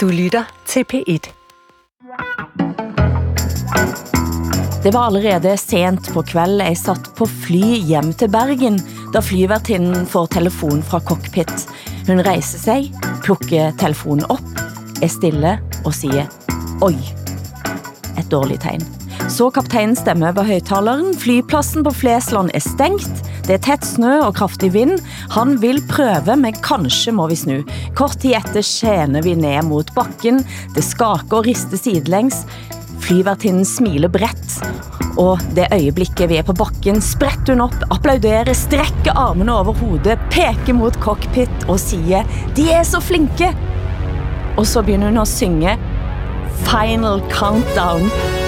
Du lytter til P1. Det var allerede sent på kveld, jeg satt på fly hjem til Bergen, da flyvertinden får telefon fra cockpit. Hun rejser sig, plukker telefonen op, er stille og siger, Oj, et dårligt tegn. Så kaptajnen stemme over højtaleren. Flypladsen på Flesland er stengt, det er tæt snø og kraftig vind. Han vil prøve, men kanskje må vi snu. Kort tid efter tjener vi ned mot bakken. Det skaker og rister sidelengs. Flyvertinden smiler bredt. Og det øjeblikket vi er på bakken, spretter hun op, applauderer, strækker armene over hovedet, peker mot cockpit og siger, de er så flinke. Og så begynder hun at synge Final Countdown.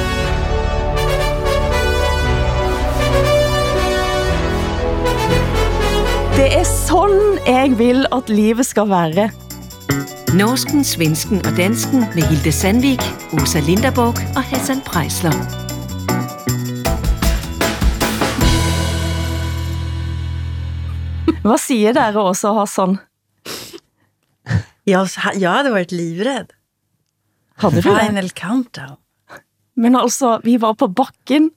Det er sådan, jeg vil, at livet skal være. Norsken, svensken og dansken med Hilde Sandvik, Åsa Linderborg og Hassan Prejsler. Hvad siger dere også, Hassan? Jag, jag hade varit livrädd. Hade du det? Final countdown. Men altså, vi var på bakken.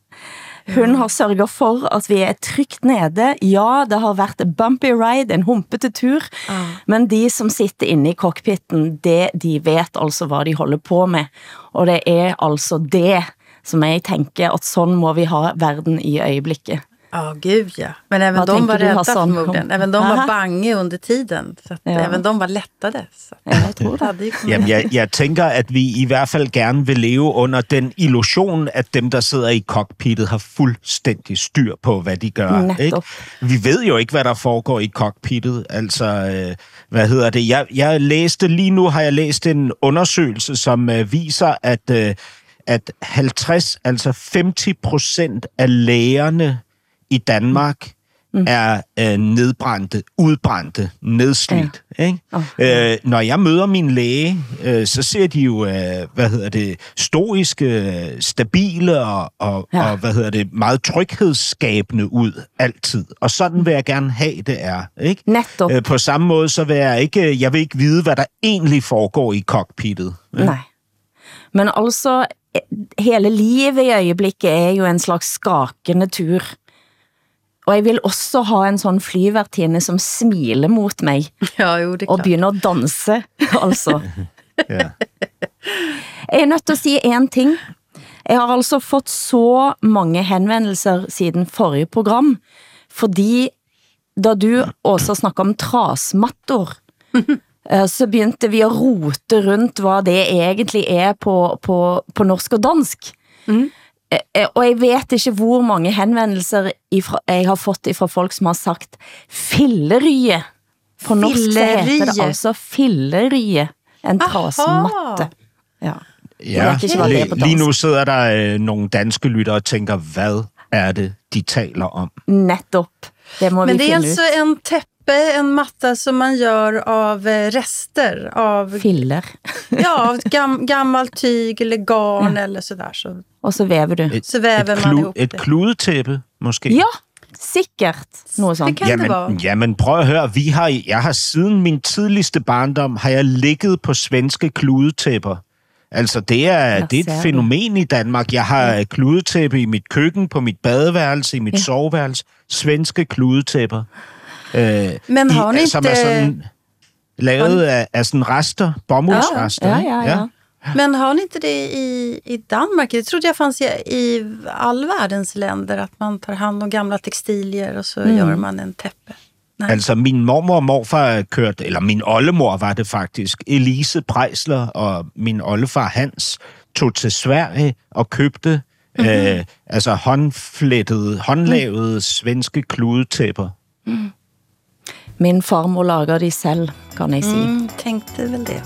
Hun har sørget for, at vi er trygt nede. Ja, det har været en bumpy ride, en humpete tur. Ah. Men de som sitter inde i cockpitten, det, de vet altså, hvad de holder på med. Og det er altså det, som jeg tænker, at sådan må vi ha verden i øjeblikket. Ja, gud ja. Men även Vad de tänker var rädda förmodligen. Även de var Aha. bange under tiden. Så att Ja. även de var lättade. Så. Ja, jeg tror det. ju Jamen, jeg, jeg tænker, at vi i hvert fald gerne vil leve under den illusion, at dem, der sidder i cockpittet, har fuldstændig styr på, hvad de. Ikke? Vi ved jo ikke, hvad der foregår i cockpittet. Altså, øh, hvad hedder det? Jeg, jeg læste, lige nu har jeg læst en undersøgelse, som øh, viser, at, øh, at 50, altså 50 procent af lægerne i Danmark mm. er øh, nedbrændte, udbrændte, nedslidt. Ja. Ikke? Åh, Øh, når jeg møder min læge, øh, så ser de jo, øh, hvad hedder det, stoiske, stabile og, og, Ja. og hvad hedder det, meget tryghedsskabende ud altid. Og sådan vil jeg gerne have det er, ikke? Netop. Øh, på samme måde så vil jeg ikke, jeg vil ikke vide, hvad der egentlig foregår i cockpittet. Nej. Men altså, hele livet i øjeblikket er jo en slags skakende tur. Og jeg vil også ha en sådan flyvertinde som smiler mot mig Ja, jo, det og klart. begynder at danse, altså. Ja. Jeg er nødt til at sige en ting. Jeg har altså fået så mange henvendelser siden forrige program, fordi da du også snakker om trasmatter, eh, så begyndte vi at rote rundt, hvad det egentlig er på, på, på norsk og dansk. Mm. Og jeg vet ikke, hvor mange henvendelser ifra, jeg har fået fra folk, som har sagt filleryje. På norsk så heter det altså filleryje. En trasmatte. Ja. Ja, er lige, lige nu sidder der øh, nogle danske lyttere og tænker, hvad er det, de taler om? Netop. Det må Men vi det är finde alltså ut. en täppe, en matta som man gör av eh, rester av, Filler. ja, av gam, gammalt tyg eller garn eller sådär. Så, Og så væver du. Et, så väver et, man klu, ihop et det. kludetæppe, måske? Ja, sikkert. Noget sådan. Det kan det vara. Jamen, jamen, prøv at høre. Vi har, jeg har siden min tidligste barndom, har jeg ligget på svenske kludetæpper. Altså, det er, Ja, det er et du. fænomen i Danmark. Jeg har ja. kludetæppe i mit køkken, på mit badeværelse, i mit Ja. ja. soveværelse. Svenske kludetæpper. Øh, Men har ni i, som er sådan lavet af, af sådan rester, bomuldsrester. Ja, ikke? ja, ja. Men har ni inte det i, i Danmark? Det trodde jag fanns i, i all världens länder, att man tar hand om gamla textilier och så gör man en täppe. Nej. Altså, min mormor og morfar kørte, eller min oldemor var det faktisk, Elise Prejsler og min oldefar Hans tog til Sverige og købte mm-hmm. øh, altså håndflettede, håndlavede svenske kludetæpper. Min farmor lager de selv, kan jeg sige. Mm, tänkte väl det.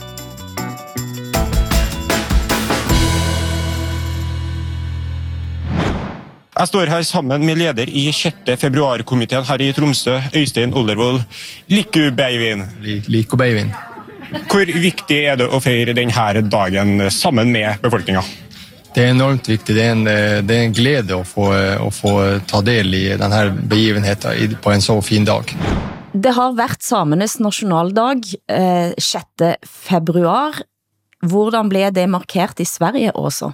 Jeg står her sammen med leder i 6. februarkomiteen her i Tromsø, Øystein Ollervold. Liker du Beivin? Lik og babyen. Hvor viktig er det å feire denne dagen sammen med befolkninga? Det är enormt viktigt. Det är en, eh, det är en glädje att få, eh, att få ta del i den här begivenheten på en så fin dag. Det har været samenes nationaldag eh, 6. februar. Hvordan blev det markert i Sverige også?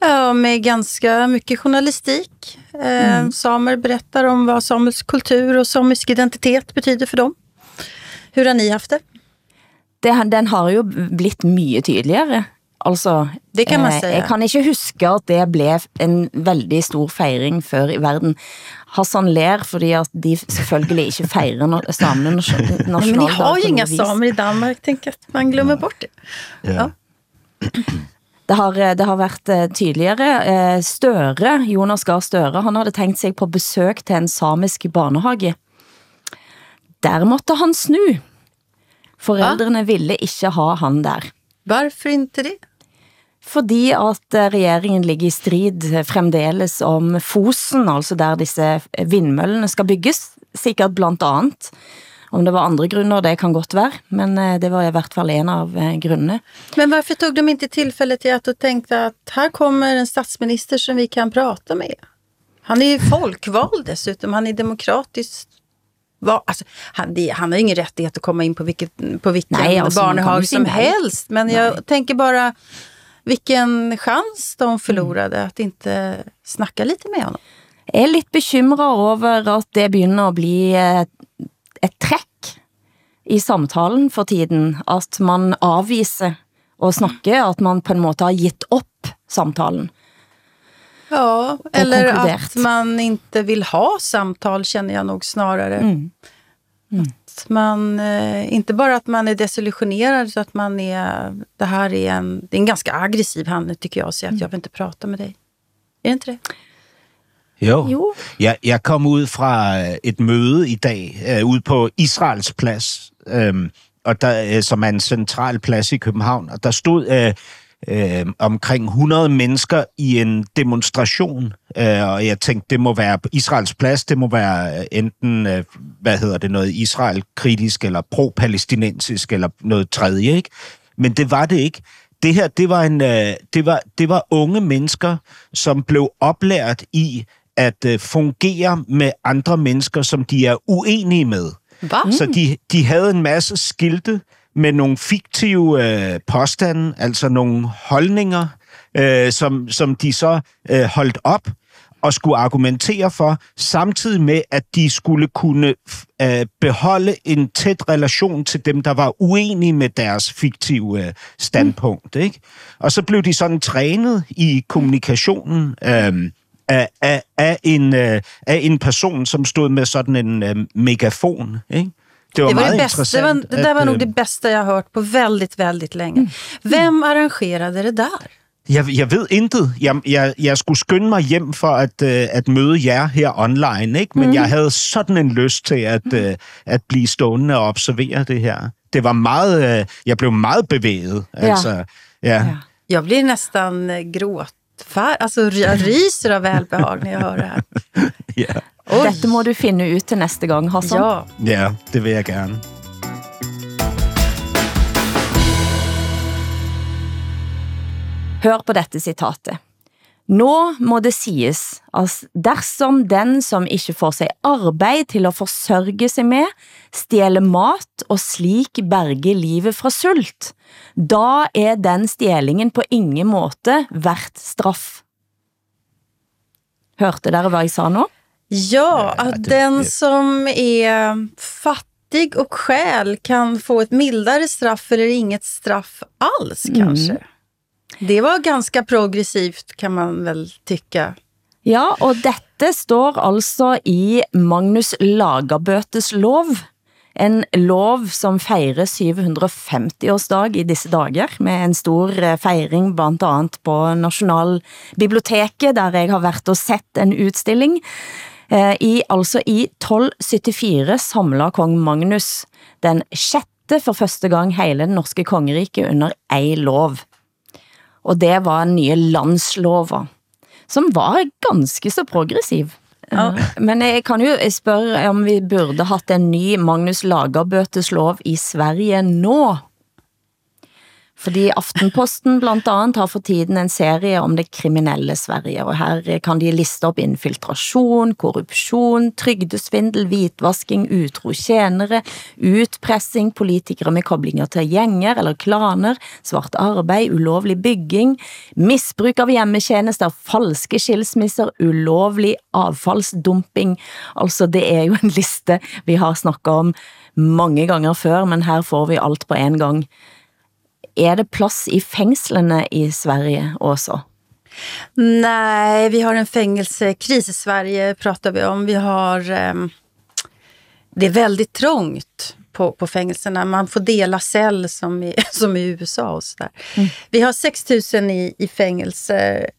Ja, med ganska mycket journalistik. Eh, Mm. Samer berättar om vad samisk kultur och samisk identitet betyder för dem. Hur har ni haft det? det, den har jo blitt mye tydeligere. Altså, Det kan man eh, sige. Jeg kan ikke huske at det blev en veldig stor fejring før i verden. Hassan ler, fordi at de selvfølgelig ikke fejrer no samene nationaldag. men ni har ju på inga något vis. samer i Danmark. Tänk att man glömmer bort det. Ja. Det har, eh, det har været eh, tydeligere. Eh, Støre, Jonas Gahr Støre, han havde tænkt sig på besøg til en samisk barnehage. Der måtte han snu. Forældrene ville ikke ha han der. Varför inte det? Fordi at eh, regeringen ligger i strid eh, fremdeles om Fosen, altså der disse eh, vindmøllene skal bygges, sikkert blandt andet. Om det var andre grunder, det kan godt være, men det var i hvert fall en av grundene. Men varför tog de inte tillfället i att och tänkte att här kommer en statsminister som vi kan prata med? Han är ju folkvald dessutom, han är demokratiskt Va, alltså, han, det, han har ju ingen rättighet att komma in på, vilket, på vilken Nej, alltså, barnehag som nej. helst. Men jag tänker bara vilken chans de förlorade att inte snacka lite med honom. Jeg er lidt bekymret over, at det begynder at bli eh, et træk i samtalen for tiden, at man afviser at snakke, at man på en måte har gitt op samtalen. Ja, eller att man inte vill ha samtal känner jag nog snarare. Mm. Att man, eh, inte bara att man är desillusionerad, så att man är, det här är en, det är en ganska aggressiv handling tycker jag, att säga att jag vill inte prata med dig. Är det inte det? Jo. Jo. Jeg, jeg kom ud fra øh, et møde i dag, øh, ude på Israels plads, øh, og der, øh, som er en central plads i København, og der stod øh, øh, omkring 100 mennesker i en demonstration, øh, og jeg tænkte, det må være Israels plads, det må være øh, enten, øh, hvad hedder det, noget Israel-kritisk, eller pro-palæstinensisk, eller noget tredje, ikke? Men det var det ikke. Det her, det var, en, øh, det var, det var unge mennesker, som blev oplært i at øh, fungere med andre mennesker, som de er uenige med. Va? Mm. Så de, de havde en masse skilte med nogle fiktive øh, påstande, altså nogle holdninger, øh, som, som de så øh, holdt op og skulle argumentere for, samtidig med, at de skulle kunne øh, beholde en tæt relation til dem, der var uenige med deres fiktive øh, standpunkt. Ikke? Og så blev de sådan trænet i kommunikationen øh, af, af, af, en, øh, af en person, som stod med sådan en øh, megafon. Ikke? Det var, Det, var det, bästa, det, var, det där var nog øh, det bästa jag har hört på väldigt, väldigt länge. Vem arrangerade det där? Jeg, jeg ved intet. Jeg, jeg, jeg skulle skynde mig hjem for at, øh, at møde jer her online, ikke? men mm. jeg havde sådan en lyst til at, øh, at blive stående og observere det her. Det var meget... Øh, jeg blev meget bevæget. Ja. Altså, ja. Ja. Jag blir nästan eh, gråtfär, alltså jag ryser av välbehag när jag hör det här. ja. Oj. Dette må du finde ud til næste gang, Hassan. Ja, Ja, det vil jeg gerne. Hør på dette citatet. Nå må det siges at dersom den som ikke får sig arbeid til at forsørge sig med, stjæle mat og slik berge livet fra sult, da er den stjælingen på ingen måte vært straff. Hørte dere hvad jeg sa nu? Ja att det- den det- som är fattig och skäl kan få ett mildare straff eller inget straff alls kanske. Det var ganska progressivt kan man väl tycka. Ja, og dette står altså i Magnus Lagerbøtes lov. En lov som fejrer 750-årsdag i disse dager, med en stor eh, fejring blandt andet på Nationalbiblioteket, der jeg har været og sett en udstilling. Eh, I, altså i 1274 samler kong Magnus den sjette for første gang hele den norske kongerike under ei lov. Og det var den nye landslova som var ganske så progressiv. Ja. Men jeg kan jo spørge om vi burde haft en ny Magnus Lagerbøtes lov i Sverige nå. Fordi Aftenposten blandt andet har for tiden en serie om det kriminelle Sverige, og her eh, kan de liste op infiltration, korruption, trygdesvindel, hvitvasking, utro tjenere, utpressing, politikere med koblinger til gænger eller klaner, svart arbejde, ulovlig bygging, misbruk av hjemmetjenester, falske skilsmisser, ulovlig avfallsdumping. Altså det er jo en liste vi har snakket om mange ganger før, men her får vi alt på en gang. Er det plads i fængslene i Sverige også? Nej, vi har en fängelsekris i Sverige pratar vi om. Vi har... Um, det är väldigt trångt på, på fängelserna. Man får dela cell som i, som i USA och sådär. Mm. Vi har 6 000 i, i fängelse.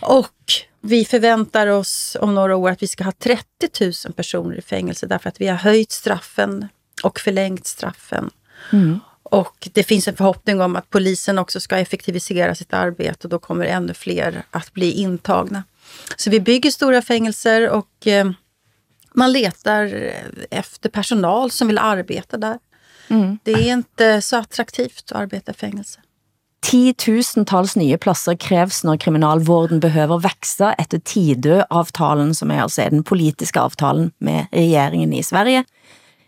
Och vi förväntar oss om några år att vi ska ha 30 000 personer i fängelse därför att vi har höjt straffen och förlängt straffen. Mm. Och det finns en förhoppning om att polisen också ska effektivisera sitt arbete och då kommer ännu fler att bli intagna. Så vi bygger stora fängelser och eh, man letar efter personal som vill arbeta där. Mm. Det är inte så attraktivt att arbeta i fängelse. 10 tusentals nye pladser kræves, når kriminalvården behøver vækse efter Tidø-avtalen, som er altså den politiske aftalen med regeringen i Sverige.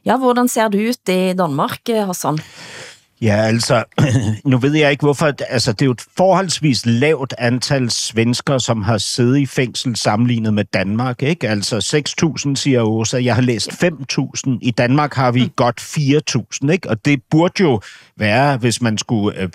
Ja, hvordan ser det ut i Danmark, Hassan? Ja, altså, nu ved jeg ikke hvorfor, altså det er jo et forholdsvis lavt antal svensker, som har siddet i fængsel sammenlignet med Danmark, ikke? Altså 6.000, siger Åsa, jeg har læst 5.000, i Danmark har vi mm. godt 4.000, ikke? Og det burde jo være, hvis man skulle øh,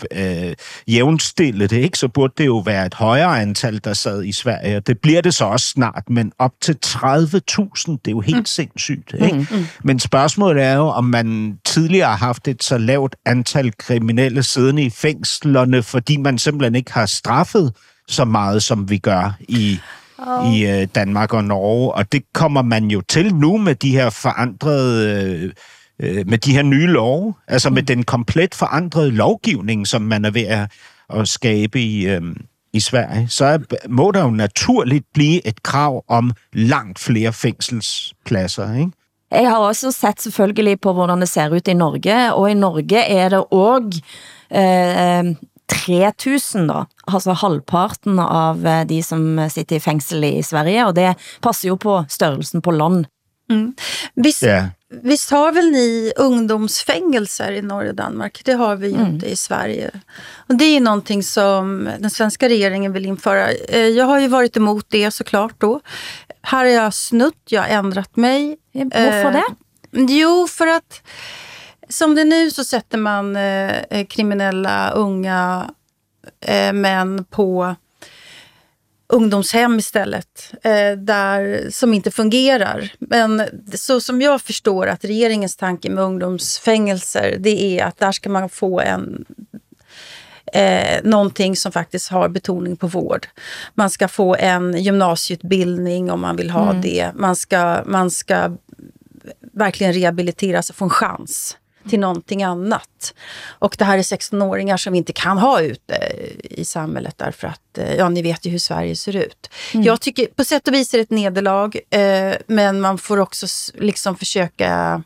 øh, jævnstille det, ikke? så burde det jo være et højere antal, der sad i Sverige. Det bliver det så også snart, men op til 30.000, det er jo helt mm. sindssygt. Ikke? Mm, mm. Men spørgsmålet er jo, om man tidligere har haft et så lavt antal kriminelle siddende i fængslerne, fordi man simpelthen ikke har straffet så meget, som vi gør i oh. i øh, Danmark og Norge, og det kommer man jo til nu med de her forandrede øh, øh, med de her nye love, altså med mm. den komplet forandrede lovgivning, som man er ved at, at skabe i, øh, i Sverige, så må der jo naturligt blive et krav om langt flere fængselspladser, ikke? Jeg har også sett selvfølgelig på hvordan det ser ut i Norge, og i Norge er det også eh, 3000 da, altså halvparten av eh, de som sitter i fængsel i Sverige, og det passer jo på størrelsen på land. Mm. Visst, yeah. visst har väl ni ungdomsfängelser i Norge och Danmark? Det har vi ju mm. inte i Sverige. Och det är någonting som den svenska regeringen vill införa. Eh, jag har ju varit emot det såklart då. Här har jag snutt, jag har ändrat mig. Varför det? Eh, jo, för att som det nu så sätter man eh, kriminella unga eh, män på ungdomshem istället, eh, där, som inte fungerar. Men så som jag förstår att regeringens tanke med ungdomsfängelser, det är att där ska man få en eh, någonting som faktiskt har betoning på vård. Man ska få en gymnasieutbildning om man vill ha mm. det. Man ska, man ska verkligen rehabiliteras och få en chans till någonting annat. Och det här är 16-åringar som vi inte kan ha ute i samhället därför att, eh, ja ni vet ju hur Sverige ser ut. Mm. Jag tycker på sätt och vis är det ett nederlag, eh, men man får också liksom försöka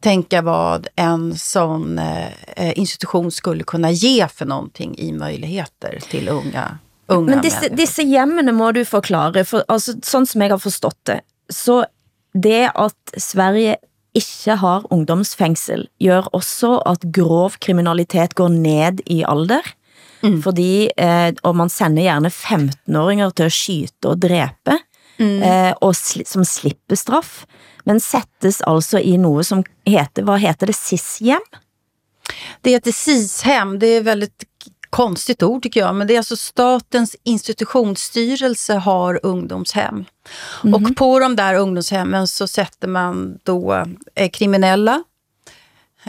tänka vad en sån eh, institution skulle kunna ge för någonting i möjligheter till unga unga Men disse, disse hjemmene må du forklare, for altså, sånn som jeg har forstått det, så det at Sverige ikke har ungdomsfængsel, gør også at grov kriminalitet går ned i alder. Mm. Fordi, eh, og man sender gerne 15-åringer til at skyte og dræbe, mm. eh, og sli, som slipper straff, men sættes altså i noget som heter, hvad heter det, SIS-hjem? Det heter SIS-hem, det är väldigt konstigt ord tycker jag, men det är alltså Statens institutionsstyrelse har ungdomshem. Mm. Och på de där ungdomshemmen så sätter man då eh, kriminella,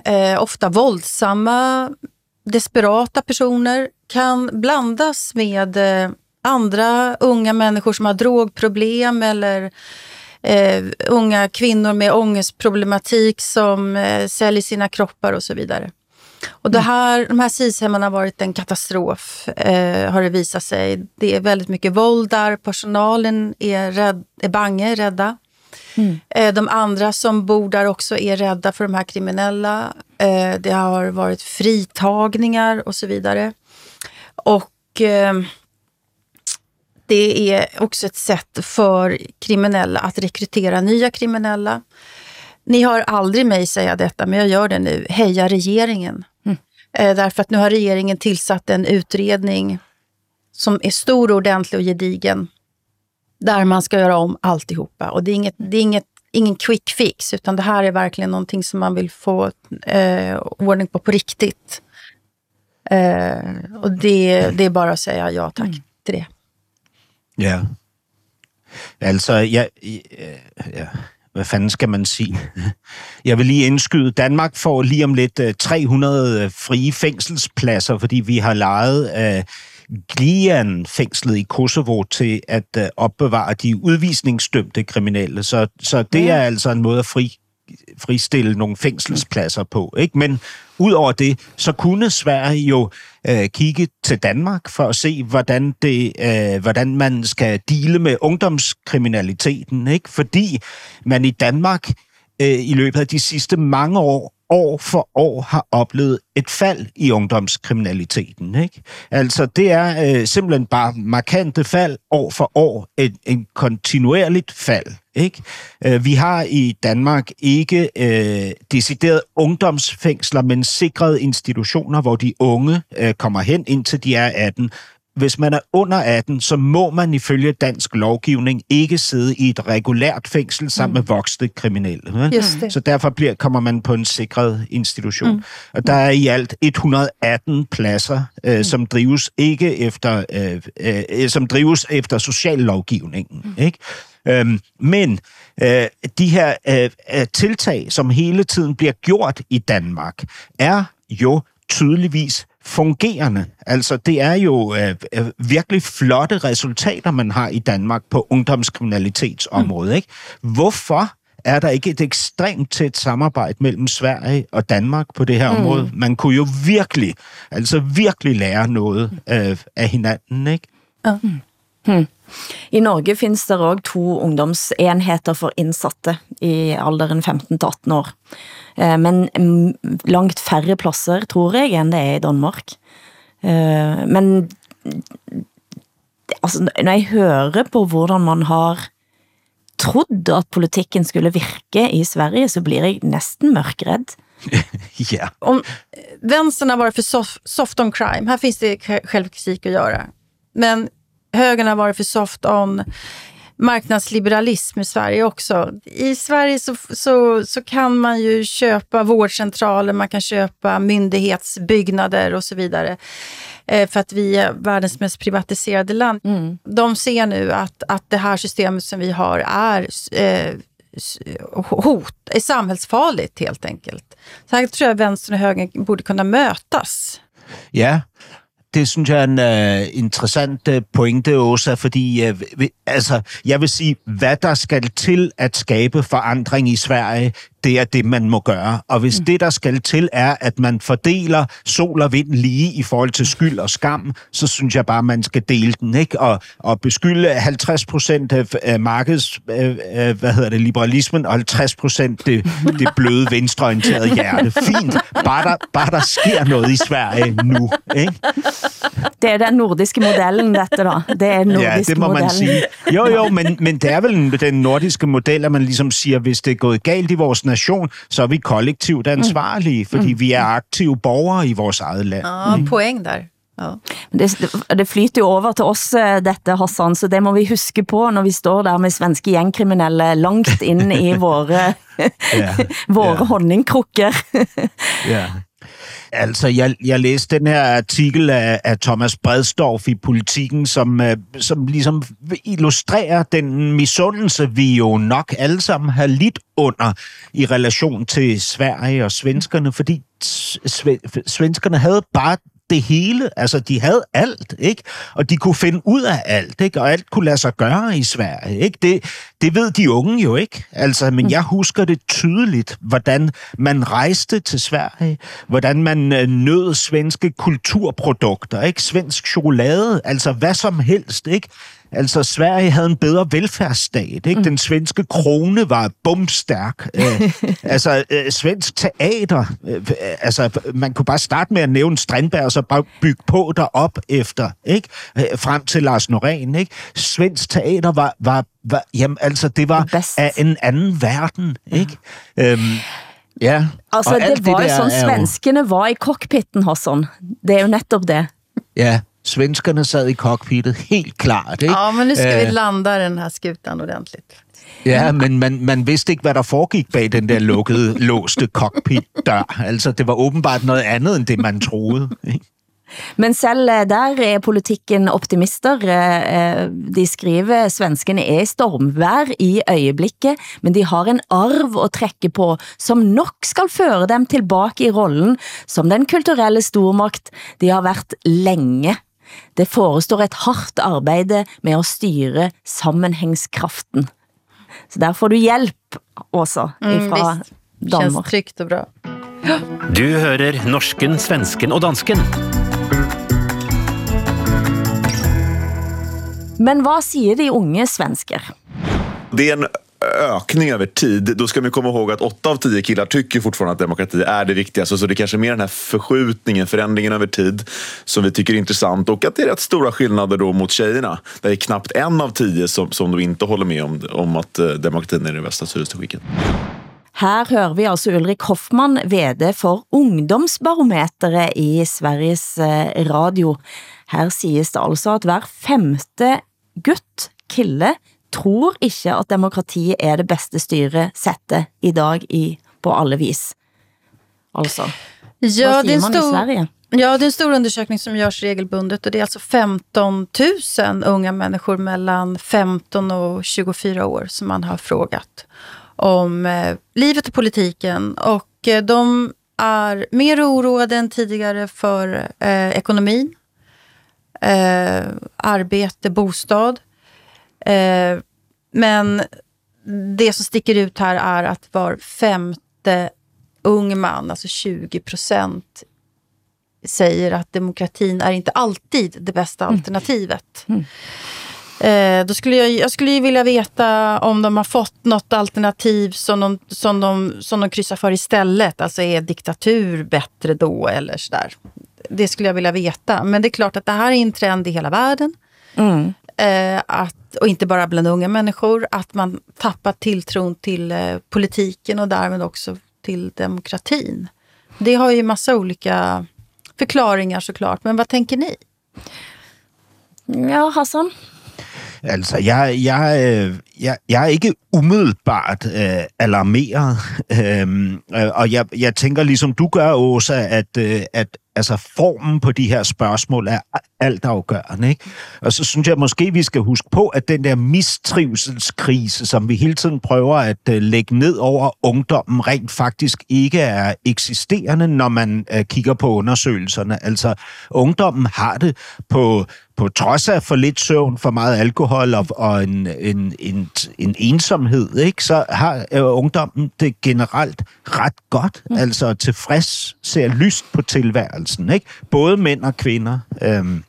eh, ofta våldsamma, desperata personer, kan blandas med eh, andra unga människor som har drogproblem eller eh, unga kvinnor med ångestproblematik som eh, säljer sina kroppar och så vidare. Och det här, de här SIS-hemmen har varit en katastrof, eh, har det visat sig. Det är väldigt mycket våld där, personalen är, rädd, är bange, rädda. Mm. Eh, de andra som bor där också är rädda för de här kriminella. Eh, det har varit fritagningar och så vidare. Och eh, det är också ett sätt för kriminella att rekrytera nya kriminella. Ni hör aldrig mig säga detta, men jag gör det nu. Heja regeringen. Mm. Därför att nu har regeringen tillsatt en utredning som är stor, ordentlig och gedigen. Där man ska göra om alltihopa. Och det är, inget, det är inget, ingen quick fix, utan det här är verkligen någonting som man vill få eh, ordning på på riktigt. Eh, och det, det är bara att säga ja tack mm. till det. Ja. Altså, ja, ja, hvad fanden skal man sige? Jeg vil lige indskyde, Danmark får lige om lidt 300 frie fængselspladser, fordi vi har lejet af Glian-fængslet i Kosovo til at øh, opbevare de udvisningsdømte kriminelle. Så, så det er altså en måde at fri, fristille nogle fængselspladser på. Ikke? Men udover det, så kunne Sverige jo øh, kigge til Danmark for at se, hvordan, det, øh, hvordan man skal dele med ungdomskriminaliteten. Ikke? Fordi man i Danmark øh, i løbet af de sidste mange år år for år har oplevet et fald i ungdomskriminaliteten. Ikke? Altså, det er øh, simpelthen bare markante fald år for år, en, en kontinuerligt fald. Ikke? Øh, vi har i Danmark ikke øh, decideret ungdomsfængsler, men sikrede institutioner, hvor de unge øh, kommer hen, indtil de er 18, hvis man er under 18, så må man ifølge dansk lovgivning ikke sidde i et regulært fængsel sammen mm. med voksne kriminelle. Just det. Så derfor bliver, kommer man på en sikret institution. Mm. Og der er i alt 118 pladser, øh, mm. som drives ikke efter, øh, øh, som drives efter sociallovgivningen. Mm. Ikke? Øhm, men øh, de her øh, øh, tiltag, som hele tiden bliver gjort i Danmark, er jo tydeligvis fungerende. Altså, det er jo øh, øh, virkelig flotte resultater, man har i Danmark på ungdomskriminalitetsområdet. Mm. Ikke? Hvorfor er der ikke et ekstremt tæt samarbejde mellem Sverige og Danmark på det her mm. område? Man kunne jo virkelig, altså virkelig lære noget øh, af hinanden, ikke? Mm. Hmm. I Norge findes der også to ungdomsenheter for indsatte i alderen 15-18 år. Eh, men langt færre pladser, tror jeg, end det er i Danmark. Eh, men altså, når jeg hører på hvordan man har trodd at politikken skulle virke i Sverige, så blir jeg næsten mørkredd. ja. Om vänstern har varit för soft, soft on crime, här finns det självkritik att göra. Men högern har varit för soft on marknadsliberalism i Sverige också. I Sverige så, så, så kan man ju köpa vårdcentraler, man kan köpa myndighetsbyggnader och så vidare. Eh, för att vi är världens mest privatiserade land. Mm. De ser nu att, att det här systemet som vi har är eh, hot, är samhällsfarligt helt enkelt. Så här tror jag vänstern och högern borde kunna mötas. Ja, det synes jeg er en uh, interessant uh, pointe, Åsa, fordi uh, vi, altså, jeg vil sige, hvad der skal til at skabe forandring i Sverige, det er det, man må gøre. Og hvis mm. det, der skal til, er, at man fordeler sol og vind lige i forhold til skyld og skam, så synes jeg bare, man skal dele den, ikke? Og, og beskylde 50 procent af markeds, hvad hedder det, liberalismen, og 50 procent det, det bløde venstreorienterede hjerte. Fint. Bare der, bare der sker noget i Sverige nu, ikke? Det er den nordiske modellen, dette da. Det er den ja, det må modellen. man sige. Jo, jo, men, men det er vel den nordiske model, at man ligesom siger, hvis det er gået galt i vores nation, så er vi kollektivt ansvarlige, fordi mm. vi er aktive borgere i vores eget land. Ja, mm. poäng där. Ja. Det, det flyter jo over til os, eh, dette, Hassan, så det må vi huske på, når vi står der med svenske gængkriminelle langt ind i våre, yeah. våre yeah. honningkrukker. ja. Altså, jeg, jeg læste den her artikel af, af Thomas Bredstorff i Politiken, som, øh, som ligesom illustrerer den misundelse, vi jo nok alle sammen har lidt under i relation til Sverige og svenskerne, fordi svenskerne havde bare det hele. Altså, de havde alt, ikke? Og de kunne finde ud af alt, ikke? Og alt kunne lade sig gøre i Sverige, ikke? Det, det ved de unge jo ikke. Altså, men jeg husker det tydeligt, hvordan man rejste til Sverige, hvordan man øh, nød svenske kulturprodukter, ikke? Svensk chokolade, altså hvad som helst, ikke? Altså, Sverige havde en bedre velfærdsstat. Ikke? Mm. Den svenske krone var bumstærk. øh, altså, øh, svensk teater. Øh, altså, man kunne bare starte med at nævne Strandberg, og så bare bygge på derop efter. Ikke? Øh, frem til Lars Norén. Ikke? Svensk teater var, var, var jamen, altså, det var Det af en anden verden. Ikke? Øhm, ja. Altså, Og det var jo der sådan, jo- svenskene var i cockpitten, Hassan. Det er jo netop det. Ja, svenskerne sad i cockpittet, helt klart. Ikke? Ja, men nu ska vi Eh. landa den här skutan ordentligt. Ja, men man, man vidste ikke, hvad der foregik bag den der lukkede, låste cockpit-dør. Altså, det var åbenbart noget andet, end det man troede. ikke? Men selv eh, der er politikken optimister. Eh, De skriver, svenskene er i stormvær i øjeblikket, men de har en arv at trække på, som nok skal føre dem tilbage i rollen som den kulturelle stormagt de har været længe. Det forestår et hardt arbejde med at styre sammenhængskraften. Så der får du hjælp også Mm, fra. Känns Danmark. tryggt och bra. Du hører norsken, svensken og dansken. Men hvad siger de unge svensker? Det är en ökning över tid. Då ska man komma ihåg att åtta av tio killar tycker fortfarande att demokrati är det viktigaste. Så det kanske är mer den här förskjutningen, förändringen över tid som vi tycker är intressant. Och att det är rätt stora skillnader då mot tjejerna. Det är knappt en av tio som, som då inte håller med om, om att eh, demokratin är det bästa styrelseskicket. Her hører vi altså Ulrik Hoffmann, VD for Ungdomsbarometeret i Sveriges eh, Radio. Her siges det altså at hver femte gutt, kille, tror ikke at demokrati er det bedste styresettet i dag i, på alle vis. Altså, Ja, vad det är säger en man i stor... Sverige? Ja, det är en stor undersökning som görs regelbundet och det är alltså 15 000 unga människor mellan 15 och 24 år som man har frågat om eh, livet och politiken. Och eh, de är mer oroade än tidigare för eh, ekonomin, eh, arbete, bostad. Eh, men det som sticker ut här är att var femte ung man, alltså 20 procent, säger att demokratin är inte alltid det bästa alternativet. Eh, då skulle jag, jag skulle ju vilja veta om de har fått något alternativ som de, som, de, som de kryssar för istället. Alltså är diktatur bättre då eller sådär. Det skulle jag vilja veta. Men det är klart att det här är en trend i hela världen. Mm. Eh, att, och inte bara bland unga människor. Att man tappar tilltron till eh, politiken och därmed också till demokratin. Det har ju massa olika förklaringar såklart. Men vad tänker ni? Ja, Hassan? Altså, jeg, jeg, jeg, jeg er ikke umiddelbart øh, alarmeret, øhm, øh, og jeg, jeg tænker ligesom du gør, Åsa, at, øh, at altså, formen på de her spørgsmål er altafgørende. Ikke? Og så synes jeg måske, vi skal huske på, at den der mistrivselskrise, som vi hele tiden prøver at øh, lægge ned over ungdommen, rent faktisk ikke er eksisterende, når man øh, kigger på undersøgelserne. Altså, ungdommen har det på på trods af for lidt søvn, for meget alkohol og, og en, en, en, en ensomhed, ikke, så har øh, ungdommen det generelt ret godt, mm. altså tilfreds, ser lyst på tilværelsen, ikke? både mænd og kvinder. Øhm,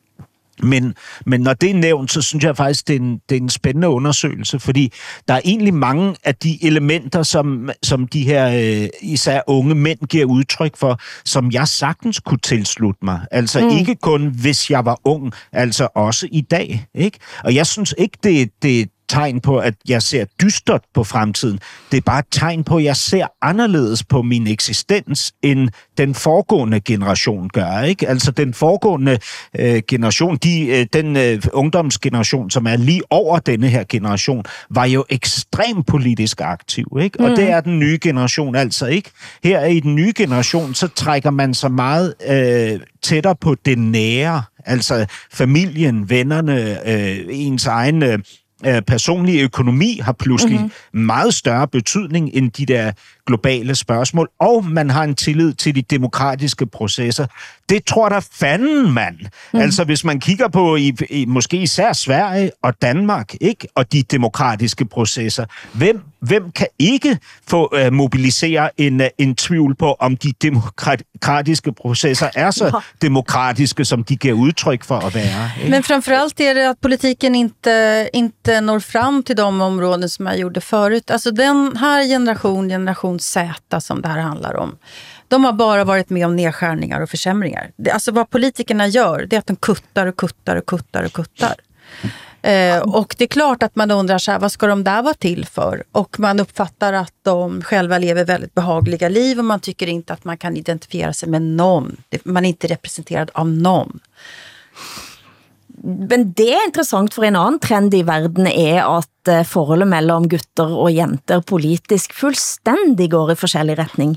men, men når det er nævnt, så synes jeg faktisk, det er, en, det er en spændende undersøgelse, fordi der er egentlig mange af de elementer, som, som de her øh, især unge mænd giver udtryk for, som jeg sagtens kunne tilslutte mig. Altså mm. ikke kun, hvis jeg var ung, altså også i dag. Ikke? Og jeg synes ikke, det, det tegn på, at jeg ser dystert på fremtiden. Det er bare et tegn på, at jeg ser anderledes på min eksistens, end den foregående generation gør. Ikke? Altså den foregående øh, generation, de, øh, den øh, ungdomsgeneration, som er lige over denne her generation, var jo ekstremt politisk aktiv. Ikke? Og det er den nye generation altså ikke. Her i den nye generation, så trækker man så meget øh, tættere på det nære. Altså familien, vennerne, øh, ens egen... Øh, øh, personlige økonomi har pludselig mm-hmm. meget større betydning end de der globale spørgsmål, og man har en tillid til de demokratiske processer. Det tror der fanden, mand. Mm. Altså, hvis man kigger på i, i, måske især Sverige og Danmark, ikke? og de demokratiske processer, hvem, hvem kan ikke få uh, mobilisere en, uh, en tvivl på, om de demokratiske processer er så ja. demokratiske, som de giver udtryk for at være? Ikke? Men framförallt är det att politiken inte, inte når fram till de områden som man gjorde förut. Alltså den här generation, generation Z som det här handlar om, de har bara varit med om nedskärningar och försämringar. Det, alltså vad politikerna gör, det är att de kuttar och kuttar och kuttar och kuttar. Eh, och det är klart att man undrar så här, vad ska de där vara till för? Och man uppfattar att de själva lever väldigt behagliga liv och man tycker inte att man kan identifiera sig med någon. Man är inte representerad av någon. Men det er interessant, for en anden trend i verden er at eh, forholdet mellem gutter og jenter politisk fuldstændig går i forskellig retning.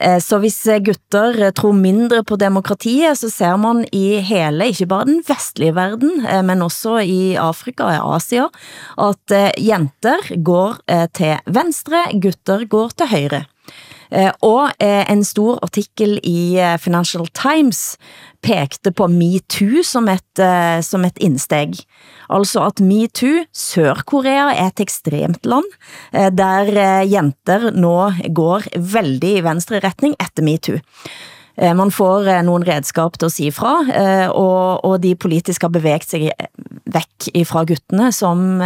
Eh, så hvis eh, gutter tror mindre på demokratiet, så ser man i hele, ikke bare den vestlige verden, men også i Afrika og Asia, at jenter går til venstre, gutter går til højre. Eh, og eh, en stor artikel i eh, Financial Times pekte på MeToo som et, som et indsteg. Altså at MeToo, Sør-Korea er et ekstremt land, der jenter nå går veldig i venstre retning efter MeToo. Man får nogle redskap til at sige fra, og, og de politisk har bevægt sig væk fra guttene, som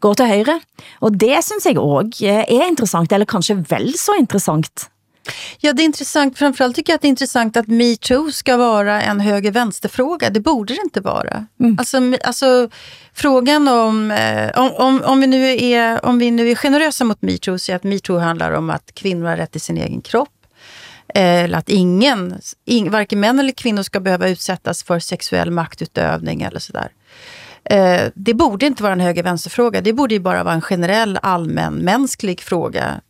går til højre. Og det synes jeg også er interessant, eller kanskje vel så interessant. Ja, det är intressant. Framförallt tycker jag att det är intressant att metoo ska vara en höger-vänster-fråga. Det borde det inte vara. Mm. Alltså, alltså, frågan om, eh, om, om, om, vi nu är, om vi nu är generösa mot metoo, och säger att metoo handlar om att kvinnor har rätt till sin egen kropp, eh, eller att ingen, ing, varken män eller kvinnor ska behöva utsättas för sexuell maktutövning eller sådär. Eh, det borde inte vara en höger-vänster-fråga. Det borde ju bara vara en generell allmänmänsklig fråga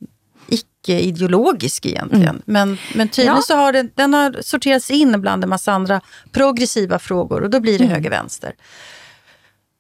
icke-ideologisk egentligen. Mm. Men, men tydligen ja. så har den, den har sorterats in bland en massa andra progressiva frågor och då blir det mm. højre-venstre.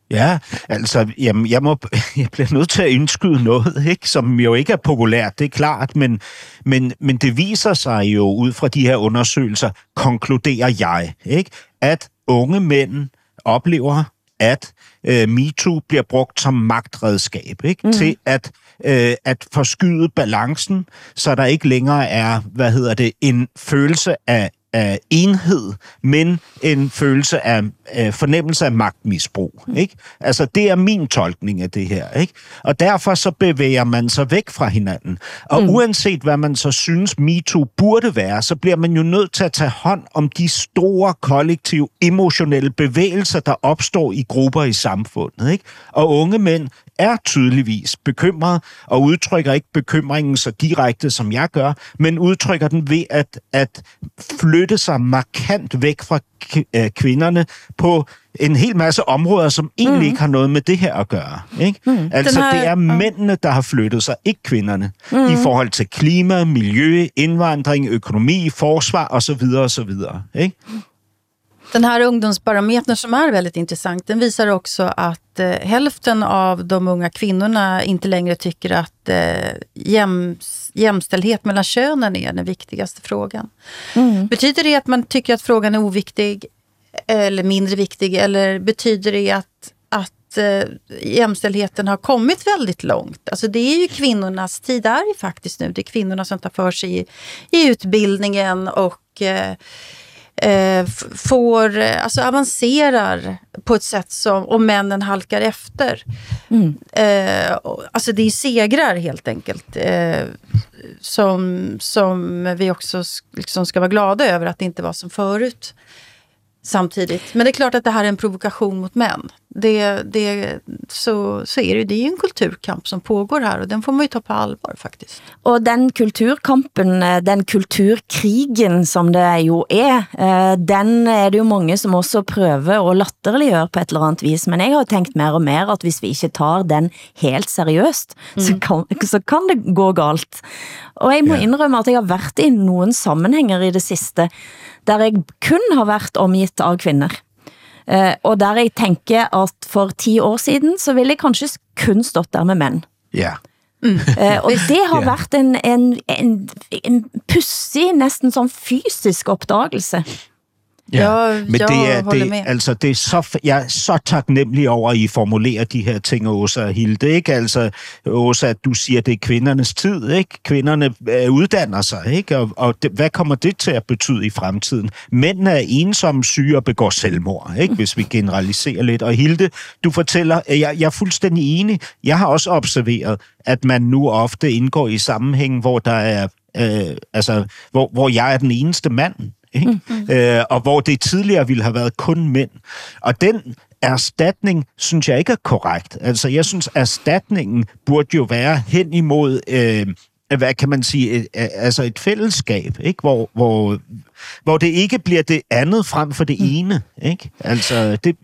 Ja, altså, jamen, jeg, må, jeg bliver nødt til at indskyde noget, ikke, som jo ikke er populært, det er klart, men, men, men det viser sig jo ud fra de her undersøgelser, konkluderer jeg, ikke, at unge mænd oplever, at øh, MeToo bliver brugt som magtredskab ikke? Mm. til at øh, at forskyde balancen, så der ikke længere er, hvad hedder det, en følelse af af enhed, men en følelse af, af fornemmelse af magtmisbrug. Ikke? Altså, det er min tolkning af det her. Ikke? Og derfor så bevæger man sig væk fra hinanden. Og mm. uanset hvad man så synes MeToo burde være, så bliver man jo nødt til at tage hånd om de store kollektive emotionelle bevægelser, der opstår i grupper i samfundet. Ikke? Og unge mænd er tydeligvis bekymret og udtrykker ikke bekymringen så direkte, som jeg gør, men udtrykker den ved at, at flytte sig markant væk fra øh, kvinderne på en hel masse områder, som egentlig mm. ikke har noget med det her at gøre. Ikke? Mm. Altså, her, det er mændene, der har flyttet sig, ikke kvinderne, mm. i forhold til klima, miljø, indvandring, økonomi, forsvar osv. osv. Ikke? Den här ungdomsbarometern som är väldigt intressant, den visar också att eh, hälften av de unga kvinnorna inte längre tycker att eh, jäm, jämställdhet mellan könen är den viktigaste frågan. Mm. Betyder det att man tycker att frågan är oviktig eller mindre viktig? Eller betyder det att, att eh, jämställdheten har kommit väldigt långt? Alltså det är ju kvinnornas tid, är ju faktiskt nu. Det är kvinnorna som tar för sig i, i utbildningen och eh, eh, får, alltså avancerar på ett sätt som, och männen halkar efter. Mm. Eh, alltså det är segrar helt enkelt. Eh, som, som vi också liksom ska vara glada över att det inte var som förut samtidigt. Men det är klart att det här är en provokation mot män. Det, det, så, så är det, det är ju en kulturkamp som pågår här och den får man ju ta på allvar faktiskt. Och den kulturkampen, eh, den kulturkrigen som det jo är, eh, den är det ju många som också prövar att latterliggöra på ett eller annat vis. Men jag har tänkt mer och mer att hvis vi inte tar den helt seriøst, mm. så, kan, så kan det gå galt. Og jeg må yeah. indrømme at jeg har været i nogle sammenhænger i det sidste, der jeg kun har været omgivet av kvinder. Uh, og der jeg tænker at for 10 år siden, så ville jeg kanskje kun stått der med mænd. Ja. Eh, og det har Ja. været en, en, en, en pussig, næsten som fysisk opdagelse. Ja, Men jeg det er, det, med. altså, det er så, jeg er så taknemmelig over, at I formulerer de her ting, Åsa og Hilde. Ikke? Altså, Åsa, at du siger, at det er kvindernes tid. Ikke? Kvinderne øh, uddanner sig. Ikke? Og, og det, hvad kommer det til at betyde i fremtiden? Mændene er ensomme, syge og begår selvmord, ikke? hvis vi generaliserer lidt. Og Hilde, du fortæller, at jeg, jeg er fuldstændig enig. Jeg har også observeret, at man nu ofte indgår i sammenhæng, hvor der er øh, altså, hvor, hvor jeg er den eneste mand. Ikke? Mm. Øh, og hvor det tidligere ville have været kun mænd. Og den erstatning synes jeg ikke er korrekt. Altså, jeg synes, erstatningen burde jo være hen imod, øh, hvad kan man sige, altså et fællesskab, ikke? Hvor, hvor, hvor det ikke bliver det andet frem for det ene. Ikke? Altså, det,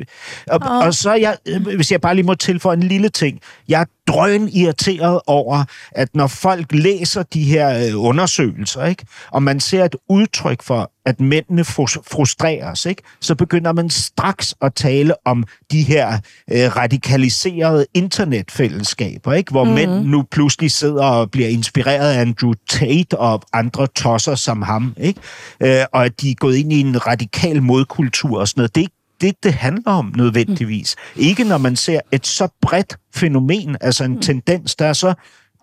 og, og så jeg, øh, hvis jeg bare lige må tilføje en lille ting, jeg er drøn irriteret over, at når folk læser de her øh, undersøgelser, ikke? og man ser et udtryk for, at mændene frus- frustreres, ikke? så begynder man straks at tale om de her øh, radikaliserede internetfællesskaber, ikke? hvor mm. mænd nu pludselig sidder og bliver inspireret af Andrew Tate og andre tosser som ham, ikke? Øh, og at de er gået ind i en radikal modkultur og sådan noget. Det er ikke det, det handler om nødvendigvis. Ikke når man ser et så bredt fænomen, altså en tendens, der er så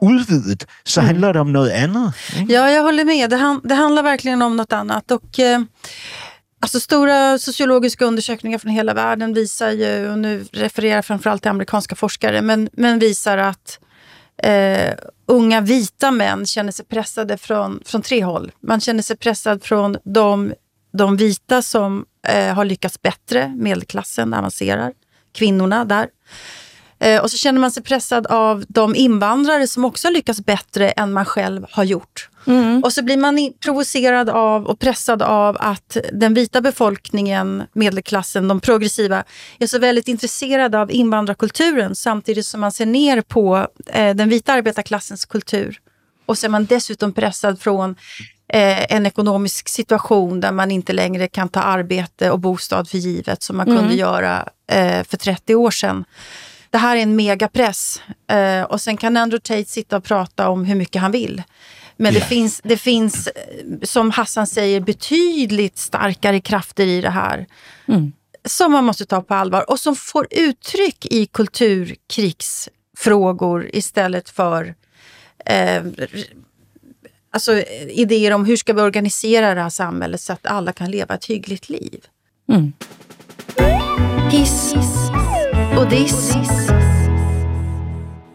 udvidet, så handler det om noget andet. Ikke? Ja, jag håller med. Det, han, det handlar verkligen om något annat. Och, eh, alltså stora sociologiska undersökningar från hela världen visar ju, och nu refererar framförallt till amerikanska forskare, men, men visar att eh, unga vita män känner sig pressade från, från tre håll. Man känner sig pressad från de, de vita som eh, har lyckats bättre, medelklassen avancerar, kvinnorna där. Eh, och så känner man sig pressad av de invandrare som också har lyckats bättre än man själv har gjort. Och så blir man provocerad av och pressad av att den vita befolkningen, medelklassen, de progressiva, är så väldigt intresserade av invandrarkulturen samtidigt som man ser ner på eh, den vita arbetarklassens kultur. Och så är man dessutom pressad från eh, en ekonomisk situation där man inte längre kan ta arbete och bostad för givet som man kunde göra eh, för 30 år sedan. Det här är en megapress. Eh, och sen kan Andrew Tate sitta och prata om hur mycket han vill. Men det, Ja. finns, det finns, eh, som Hassan säger, betydligt starkare krafter i det här. Som man måste ta på allvar och som får uttryck i kulturkrigsfrågor istället för eh, alltså, idéer om hur ska vi organisera det här samhället så att alla kan leva ett hyggligt liv. Hiss och diss.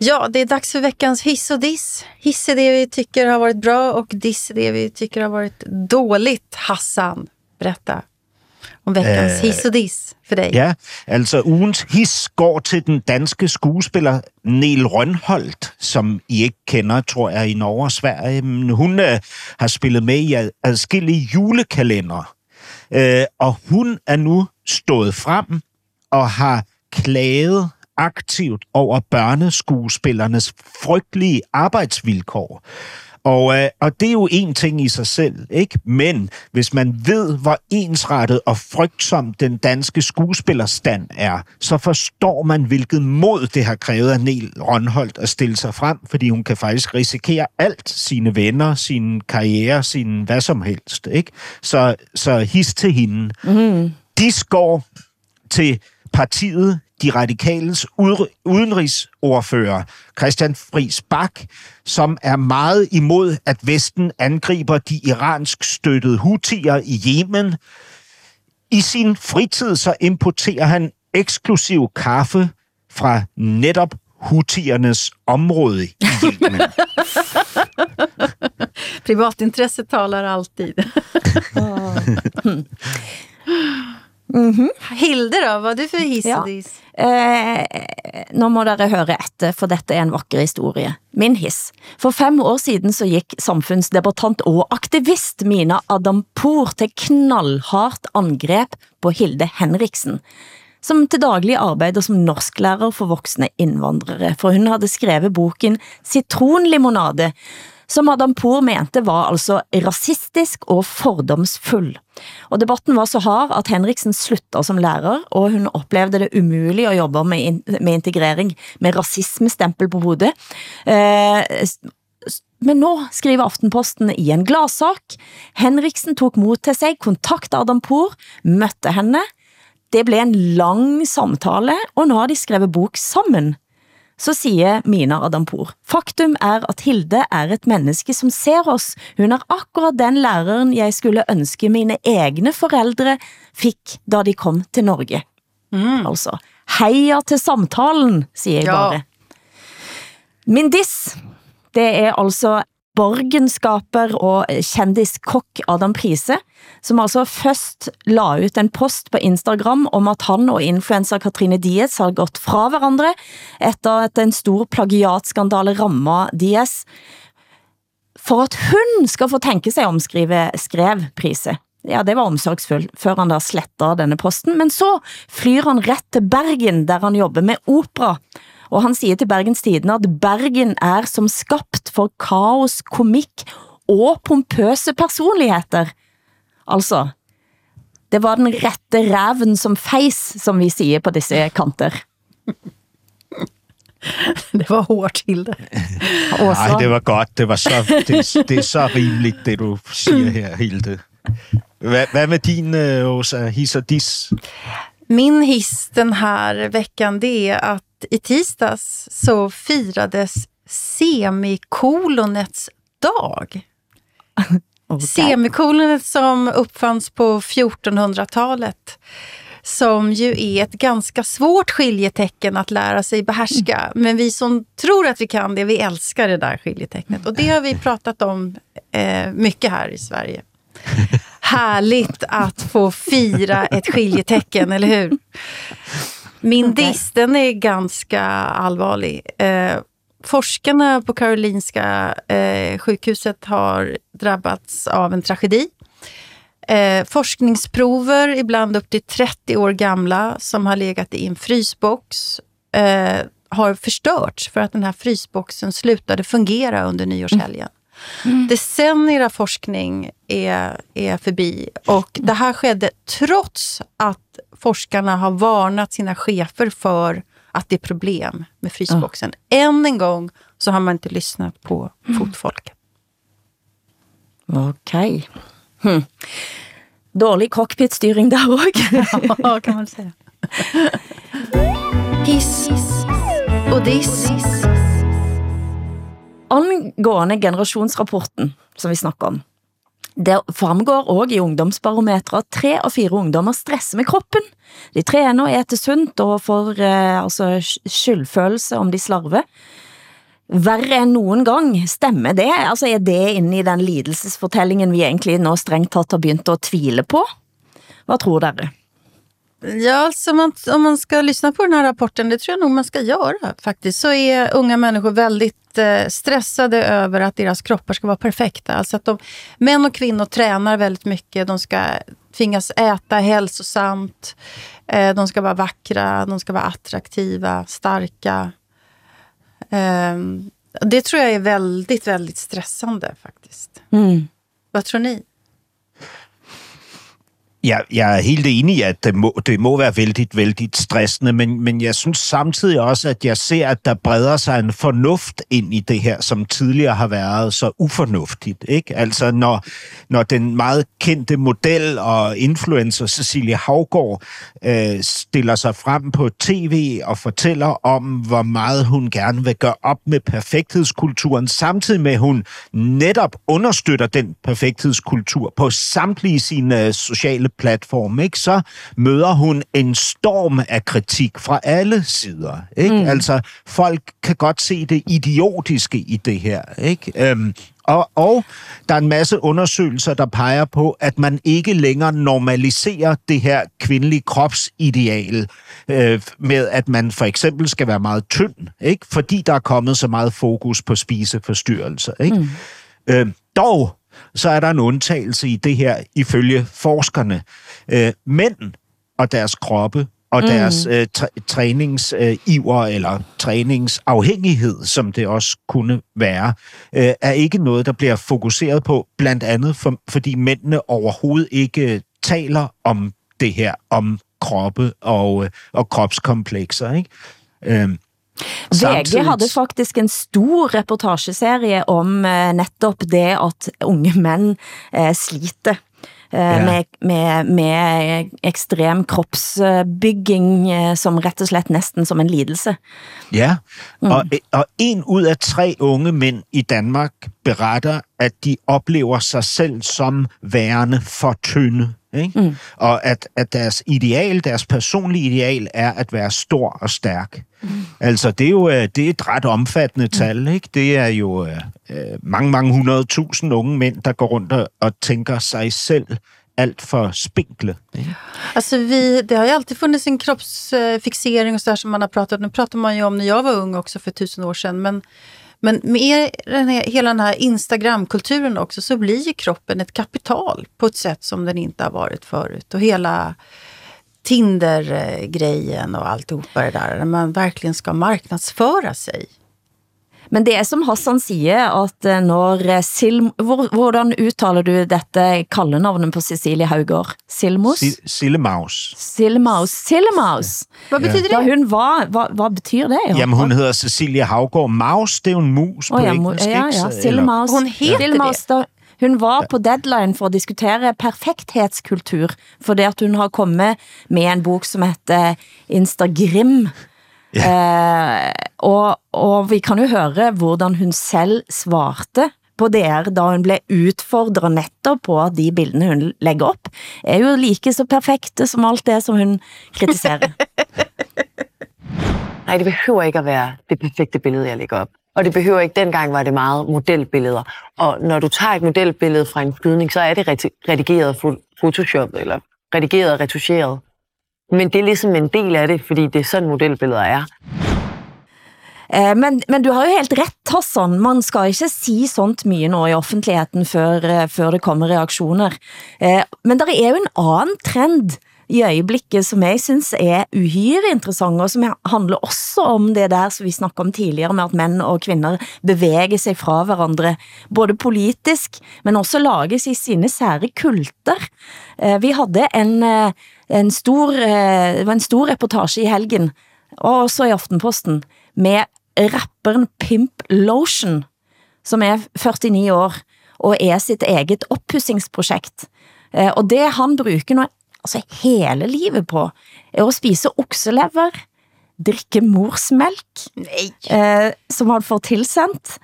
Ja, det är dags för veckans hiss och diss. Hiss är det vi tycker har varit bra och diss är det vi tycker har varit dåligt. Hassan, berätta om veckans hiss och diss för dig. Ja, altså ugens his går til den danske skuespiller Niel Rønholdt, som I ikke kender, tror jeg, i Norge og Sverige. Men Hun øh, har spillet med i ad- adskillige julekalender, øh, og hun er nu stået frem og har klaget aktivt over børneskuespillernes frygtelige arbejdsvilkår. Og, øh, og det er jo en ting i sig selv, ikke? Men hvis man ved, hvor ensrettet og frygtsom den danske skuespillerstand er, så forstår man, hvilket mod det har krævet af Niel Rønholdt at stille sig frem, fordi hun kan faktisk risikere alt, sine venner, sin karriere, sin hvad som helst, ikke? Så, så his til hende. Mm. De går til partiet De Radikales ud- udenrigsordfører, Christian Friis Bak, som er meget imod, at Vesten angriber de iransk støttede hutier i Yemen. I sin fritid så importerer han eksklusiv kaffe fra netop hutiernes område i Yemen. Privatintresset talar alltid. Hilde då, vad har du för hiss Ja. Eh, nå må dere høre etter, for dette er en vakker historie. Min hiss. For fem år siden så gik samfundsdebattant og aktivist Mina Adampour til knallhardt angreb på Hilde Henriksen, som til daglig arbejder som norsklærer for voksne indvandrere, for hun havde skrevet boken Citronlimonade, som Adam Poor mente var altså rasistisk og fordomsfull. Og debatten var så hard, at Henriksen slutter som lærer, og hun oplevede det umuligt at jobbe med, in med integrering med rasismestempel på hovedet. Eh, men nå skriver Aftenposten i en gladsak. Henriksen tog mod til sig, kontakt Adam Poor, mødte henne. Det blev en lang samtale, og nu har de skrevet bok sammen. Så siger Mina Adampour, faktum er at Hilde er et menneske som ser oss. Hun er akkurat den læreren jeg skulle ønske mine egne forældre fik, da de kom til Norge. Mm. Altså, heia til samtalen, siger jeg Ja. bare. Min diss, det er altså borgenskaper og eh, kendiskokk Adam Prise, som altså først la ut en post på Instagram om at han og influencer Katrine Diaz har gått fra hverandre, efter at en stor plagiatskandale rammer Diaz, for at hun skal få tænke sig om, skrive, skrev Prise. Ja, det var omsorgsfull, før han da sletter denne posten, men så flyr han ret til Bergen, der han jobber med opera, og han siger til Bergens Tidende at Bergen er som skabt for kaos, komik og pompøse personligheter. Altså, det var den rette ræven som feis, som vi siger på disse kanter. Det var hårdt, Hilde. Nej, det var godt. Det, var så, det, det er så rimeligt, det du siger her, Hilde. Hvad, hvad med din, øh, Åsa, his og dis? Min hiss den här veckan det är att i tisdags så firades semikolonets dag. okay. Semikolonet som uppfanns på 1400-talet som ju är ett ganska svårt skiljetecken att lära sig behärska. Men vi som tror att vi kan det, vi älskar det där skiljetecknet. Och det har vi pratat om eh, mycket här i Sverige. Härligt att få fira ett skiljetecken, eller hur? Min diss, den är ganska allvarlig. Eh, forskarna på Karolinska eh, sjukhuset har drabbats av en tragedi. Eh, forskningsprover, ibland upp till 30 år gamla, som har legat i en frysbox, eh, har förstörts för att den här frysboxen slutade fungera under nyårshelgen. Decennier av forskning är, är förbi och det här skedde trots att forskarna har varnat sina chefer för att det är problem med frysboxen. Än en gång så har man inte lyssnat på fotfolket. Okay. Hm. Dårlig cockpitstyring der også. Ja, kan man säga. Hiss och diss. Angående generationsrapporten, som vi snakker om, det fremgår også i ungdomsbarometret at tre av fire ungdommer stresser med kroppen. De træner og æter sundt og får eh, altså skyldfølelse om de slarver. Værre end nogen gang, stemmer det? Altså er det inde i den lidelsesfortællingen vi egentlig nå strengt tatt har begynt at tvile på? Hvad tror dere? Ja, alltså man, om man ska lyssna på den här rapporten, det tror jag nog man ska göra faktiskt, så är unga människor väldigt eh, stressade över att deras kroppar ska vara perfekta. Alltså att de, män och kvinnor tränar väldigt mycket, de ska tvingas äta hälsosamt, eh, de ska vara vackra, de ska vara attraktiva, starka. Eh, det tror jag är väldigt, väldigt stressande faktiskt. Mm. Vad tror ni? Jeg, jeg er helt enig i, at det må, det må være vældig, vældig stressende, men, men jeg synes samtidig også, at jeg ser, at der breder sig en fornuft ind i det her, som tidligere har været så ufornuftigt. Ikke? Altså, når, når den meget kendte model og influencer Cecilie Havgård øh, stiller sig frem på tv og fortæller om, hvor meget hun gerne vil gøre op med perfekthedskulturen, samtidig med, at hun netop understøtter den perfekthedskultur på samtlige sine øh, sociale platforme, ikke? så møder hun en storm af kritik fra alle sider. Ikke? Mm. Altså, folk kan godt se det idiotiske i det her. Ikke? Øhm, og, og der er en masse undersøgelser, der peger på, at man ikke længere normaliserer det her kvindelige kropsideal øh, med, at man for eksempel skal være meget tynd, ikke? fordi der er kommet så meget fokus på spiseforstyrrelser. Ikke? Mm. Øh, dog så er der en undtagelse i det her, ifølge forskerne. Øh, mænd og deres kroppe og deres øh, træ, træningsiver øh, eller træningsafhængighed, som det også kunne være, øh, er ikke noget, der bliver fokuseret på, blandt andet for, fordi mændene overhovedet ikke taler om det her, om kroppe og, øh, og kropskomplekser. Ikke? Øh, VG havde faktisk en stor reportageserie om uh, netop det, at unge mænd uh, sliter uh, Ja. med, med, med ekstrem kropsbygging som rett og slett næsten som en lidelse. Ja, mm. og, og en ud af tre unge mænd i Danmark beretter, at de oplever sig selv som værende for tynde. Ikke? Mm. Og at, at deres ideal, deres personlige ideal, er at være stor og stærk. Mm. Altså, det er jo øh, det er et ret omfattende tal. Ikke? Det er jo øh, øh, mange, mange hundrede tusind unge mænd, der går rundt og, og tænker sig selv alt for spinkle. Alltså vi, det har ju alltid funnits en kroppsfixering och så där som man har pratat Nu pratar man ju om när jag var ung också för tusen år sedan. Men, men med den här, hela den här Instagram-kulturen också så blir ju kroppen ett kapital på ett sätt som den inte har varit förut. Och hela Tinder-grejen och alltihopa det där, där man verkligen ska marknadsföra sig. Men det er som Hassan siger, at eh, når eh, Sil... Hvor, hvordan uttaler du dette kallenavnet på Cecilie Haugård? Silmos? Si- Sillemaus. Sillemaus. Sillemaus. Vad betyder Da det? hun var, hvad, hvad betyder det? Jamen, hun hedder Cecilia Havgård. Maus, det er jo en mus på Åh, ja, engelsk. ja, ja, Sillemaus. Hun heter Sillemaus, da, hun var på deadline for at diskutere perfekthetskultur, for det at hun har kommet med en bok som heter Instagrim. Eh, og, og vi kan jo høre, hvordan hun selv svarte på DR, da hun blev udfordret netop på, at de bildene hun lægger op, er jo like så perfekte som alt det, som hun kritiserer. Nej, det behøver ikke at være det perfekte billede, jeg lægger op. Og det behøver ikke, dengang var det meget modelbilleder. Og når du tager et modelbillede fra en flydning, så er det redigeret Photoshop, eller redigeret og retuscheret. Men det er ligesom en del af det, fordi det er sådan modelbilleder er. Eh, Men, men du har jo helt ret, Hassan. Man skal ikke sige sånt mye nå i offentligheden, før, eh, før det kommer reaktioner. Eh, Men der er jo en anden trend i øjeblikket, som jeg synes er uhyre interessant, og som handler også om det der, som vi snakkede om tidligere, med at mænd og kvinder bevæger sig fra hverandre, både politisk, men også lages i sine sære kulter. Eh, Vi havde en, eh, en, stor, eh, var en stor reportage i helgen, og også i Aftenposten, med rapperen Pimp Lotion, som er 49 år, og er sit eget oppussingsprojekt. Eh, Og det han bruger nu, altså hele livet på, er at spise okselever, drikke morsmælk, Nej. eh, som han får tilsendt,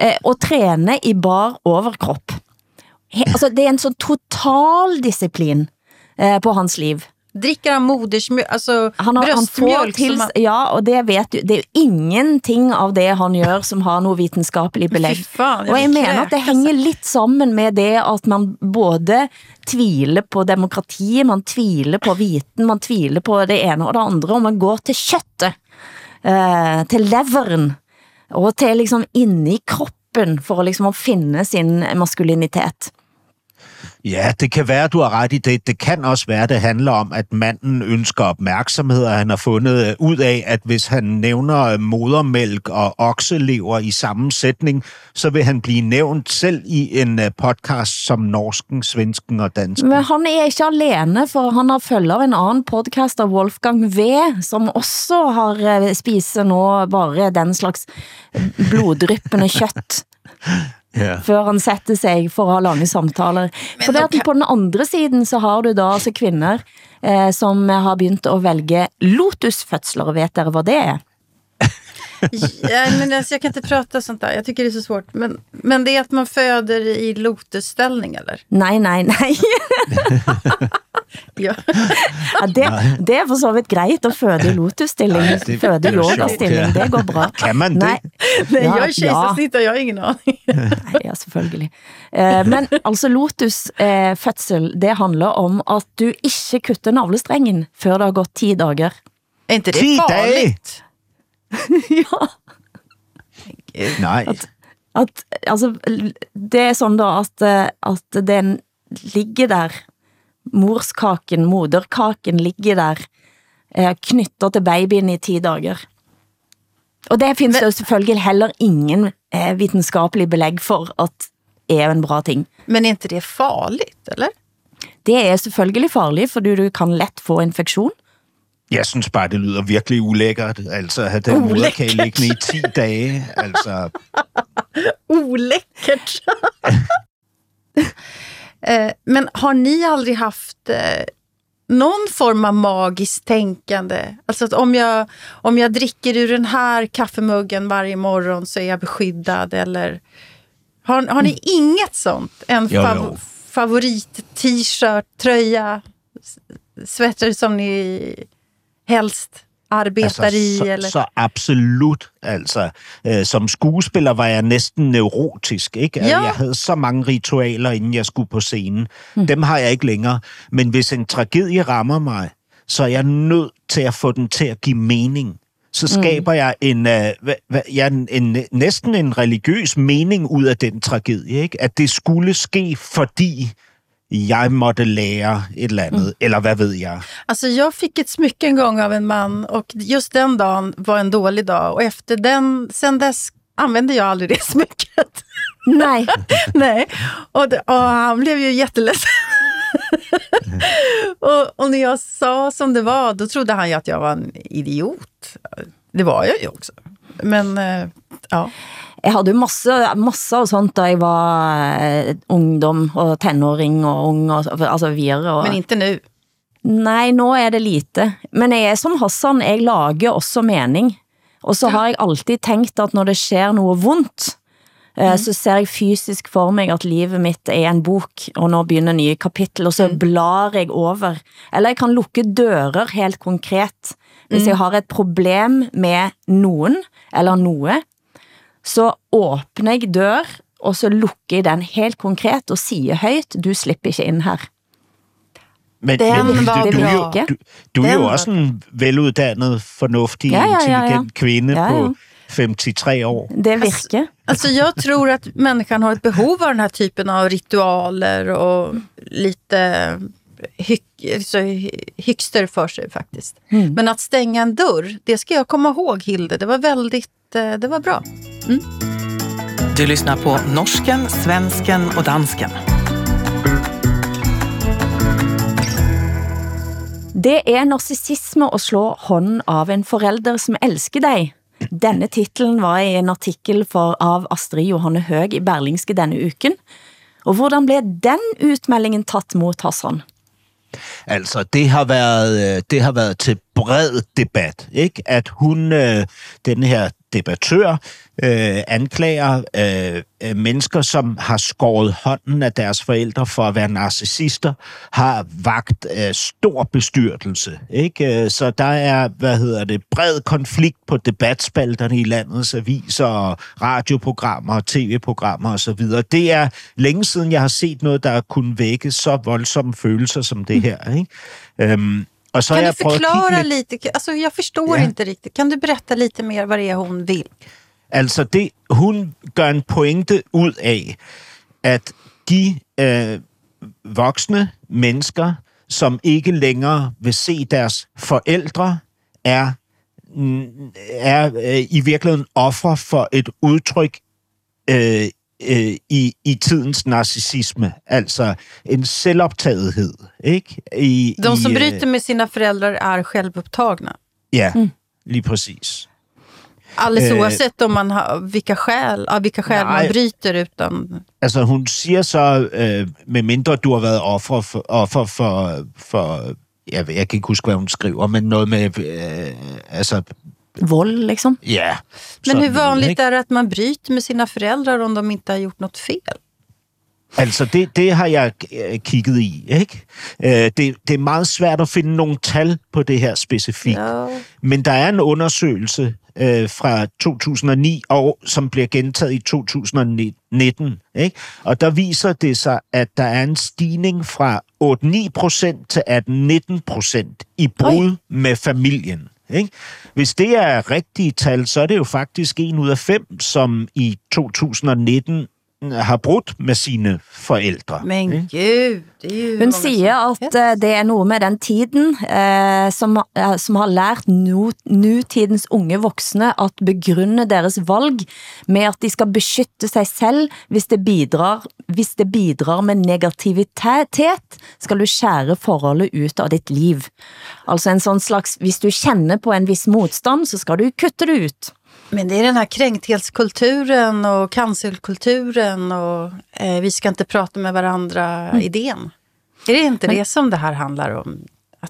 eh, og træne i bar overkrop. He, altså, det er en sån total disciplin eh, på hans liv. Dricker han modersmjölk, alltså Han, har, han bröstmjölk? som han, ja, og det vet du, det er jo ingenting av det han gør, som har noget videnskabeligt belæg. Fy fan, og jeg vil mener at det kräkas. hænger lidt sammen med det, at man både tviler på demokrati, man tviler på viten, man tviler på det ene og det andre, og man går til køttet, eh, til leveren, og til liksom inni kroppen, for at liksom finde sin maskulinitet. Ja, det kan være, du har ret i det. Det kan også være, det handler om, at manden ønsker opmærksomhed, og han har fundet øh, ud af, at hvis han nævner øh, modermælk og okselever i samme sætning, så vil han blive nævnt selv i en øh, podcast som norsken, svensken og dansken. Men han er ikke alene, for han har følger en anden podcast av Wolfgang V, som også har spiser nå bare den slags bloddryppende kjøtt, Ja. før han sætter sig for at have lange samtaler. For det at på den andre siden, så har du da altså kvinder, eh, som har begyndt at vælge lotusfødsler, vet dere hvad det er? Ja, men alltså, jag kan inte prata sånt där, jag tycker det är så svårt. Men, men det är att man föder i lotusställning eller? Nej, nej, nej. Ja. Ja, det, det er for så vidt greit at føde i lotusstilling, er jo sjovt, yogastilling, det går bra. Kan man det? Nej, Nej, Ja, jag är kejsarsnitt och jag har ingen aning. Nej, ja, selvfølgelig. Eh, men altså Lotus eh, fødsel, det handler om at du ikke kutter navlestrengen før det har gått 10 dager. Är inte det farligt? ja. Nej. At, altså, det er sådan da, at, at den ligger der, morskaken, moderkaken ligger der eh, knytter til babyen i 10 dager. Og det findes jo selvfølgelig heller ingen eh, videnskapelig belæg for, at er en bra ting. Men är inte det farligt, eller? Det er selvfølgelig farligt, fordi du kan let få infektion. Jeg synes bare, det lyder virkelig ulækkert. Altså, at have den moderkage liggende i 10 dage. Altså, Oläckert! Eh, Men har ni aldrig haft eh, någon form av magiskt tänkande? Alltså att om jag, om jag dricker ur den här kaffemuggen varje morgon så är jag beskyddad eller... Har, har ni inget sånt? En Jo, fav- jo. favorit-t-shirt, tröja, s- svetter som ni helst arbetar altså, i? så, eller? så absolut. Altså, øh, som skuespiller var jeg næsten neurotisk. Ikke? Altså, Ja. Jeg havde så mange ritualer, inden jeg skulle på scenen. Mm. Dem har jeg ikke længere. Men hvis en tragedie rammer mig, så er jeg nødt til at få den til at give mening. Så skaber mm. jeg en, øh, hva, hva, ja, en, en, næsten en religiøs mening ud af den tragedie. Ikke? At det skulle ske, fordi jeg måtte lære et eller andet, mm. eller hvad ved jeg. Alltså jag fick ett smycke en gång av en man och just den dagen var en dålig dag och efter den, sen dess använde jag aldrig det smycket. Nej, Nej, och, det, och han blev ju jätteledsen. och, och när jag sa som det var, då trodde han ju att jag var en idiot. Det var jag ju också. Men eh, ja, jeg havde jo masse, masse og sånt, da jeg var eh, ungdom og tenåring og ung, og, altså videre. Og, men inte nu. Nej, nå er det lite. Men jeg er som Hassan, jeg lager også mening. Og så har jeg altid tænkt, at når det sker noget vondt, eh, så ser jeg fysisk for mig, at livet mitt er en bok, og nå begynder nye kapitel, og så blar jeg over. Eller jeg kan lukke dører helt konkret. Hvis jeg har et problem med nogen, eller noe, så åbner jeg dør, og så lukker jeg den helt konkret, og siger højt, du slipper ikke ind her. Men, Den men var du, du, er jo, du, du er Den jo var- også en veluddannet, fornuftig, Ja, ja, ja, ja. intelligent kvinde Ja, ja. på 53 år. Det virker. Alltså jag tror att människan har ett behov av den här typen av ritualer och lite hyck, så hy- hyxter för sig faktiskt. Men att stänga en dörr, det ska jag komma ihåg Hilde. Det var väldigt, eh, det var bra. Du lyssnar på norsken, svensken och dansken. Det er narcissisme at slå hånd av en forelder, som elsker dig. Denne titlen var i en artikel for, av Astrid Johanne Høg i Berlingske denne uken. Og hvordan blev den utmeldingen tatt mot Hassan? Altså, det har været, øh, det har været til bred debat, ikke? At hun, øh, den her debattør, øh, anklager øh, øh, mennesker, som har skåret hånden af deres forældre for at være narcissister, har vagt øh, stor bestyrtelse, ikke? Øh, så der er, hvad hedder det, bred konflikt på debatspalterne i landets aviser og radioprogrammer tv-programmer osv. Det er længe siden, jeg har set noget, der kunne vække så voldsomme følelser som det her, ikke? Øhm, og så Kan du prøvet at kigge förklara lidt- lite? Alltså jag förstår Ja. inte riktigt. Kan du berätta lite mer vad det är hon vill? Altså, det, hun gør en pointe ud af, at de øh, voksne mennesker, som ikke længere vil se deres forældre, er, mm, er øh, i virkeligheden offer for et udtryk øh, øh, i, i tidens narcissisme. Altså en selvoptagethed. Ikke? I, De som i, øh, bryter med sina föräldrar är självupptagna. Ja, lige præcis. Alldeles Eh. oavsett om man har, vilka skäl, av vilka skäl man bryter utan... Altså, hun siger så, øh, med mindre du har været offer for, offer for, for jeg, jeg kan ikke huske, hvad hun skriver, men noget med, øh, altså, Vold, liksom? ja. Men hur sådan, vanligt är det att man bryter med sina föräldrar om de inte har gjort något fel? Altså, det, det har jeg øh, kigget i, ikke? Øh, det, det er meget svært at finde nogle tal på det her specifikt. Ja. Men der er en undersøgelse øh, fra 2009, og, som bliver gentaget i 2019. Ikke? Og der viser det sig, at der er en stigning fra 8-9 procent til 18-19 procent i brud med familien. Ikke? Hvis det er rigtige tal, så er det jo faktisk en ud af fem, som i 2019 har brudt med sine forældre. Men gud, det är ju Hun siger at eh, det er noget med den tiden, eh, som, eh, som har lært nu, nutidens unge voksne at begrunde deres valg med at de skal beskytte sig selv, hvis det bidrar, hvis det bidrar med negativitet, skal du skære forholdet ut av dit liv. Altså en sån slags, hvis du känner på en viss motstand, så skal du kutte det ut. Men det är den här kränkthetskulturen och cancelkulturen och eh, vi ska inte prata med varandra idén. Är det inte det som det här handlar om?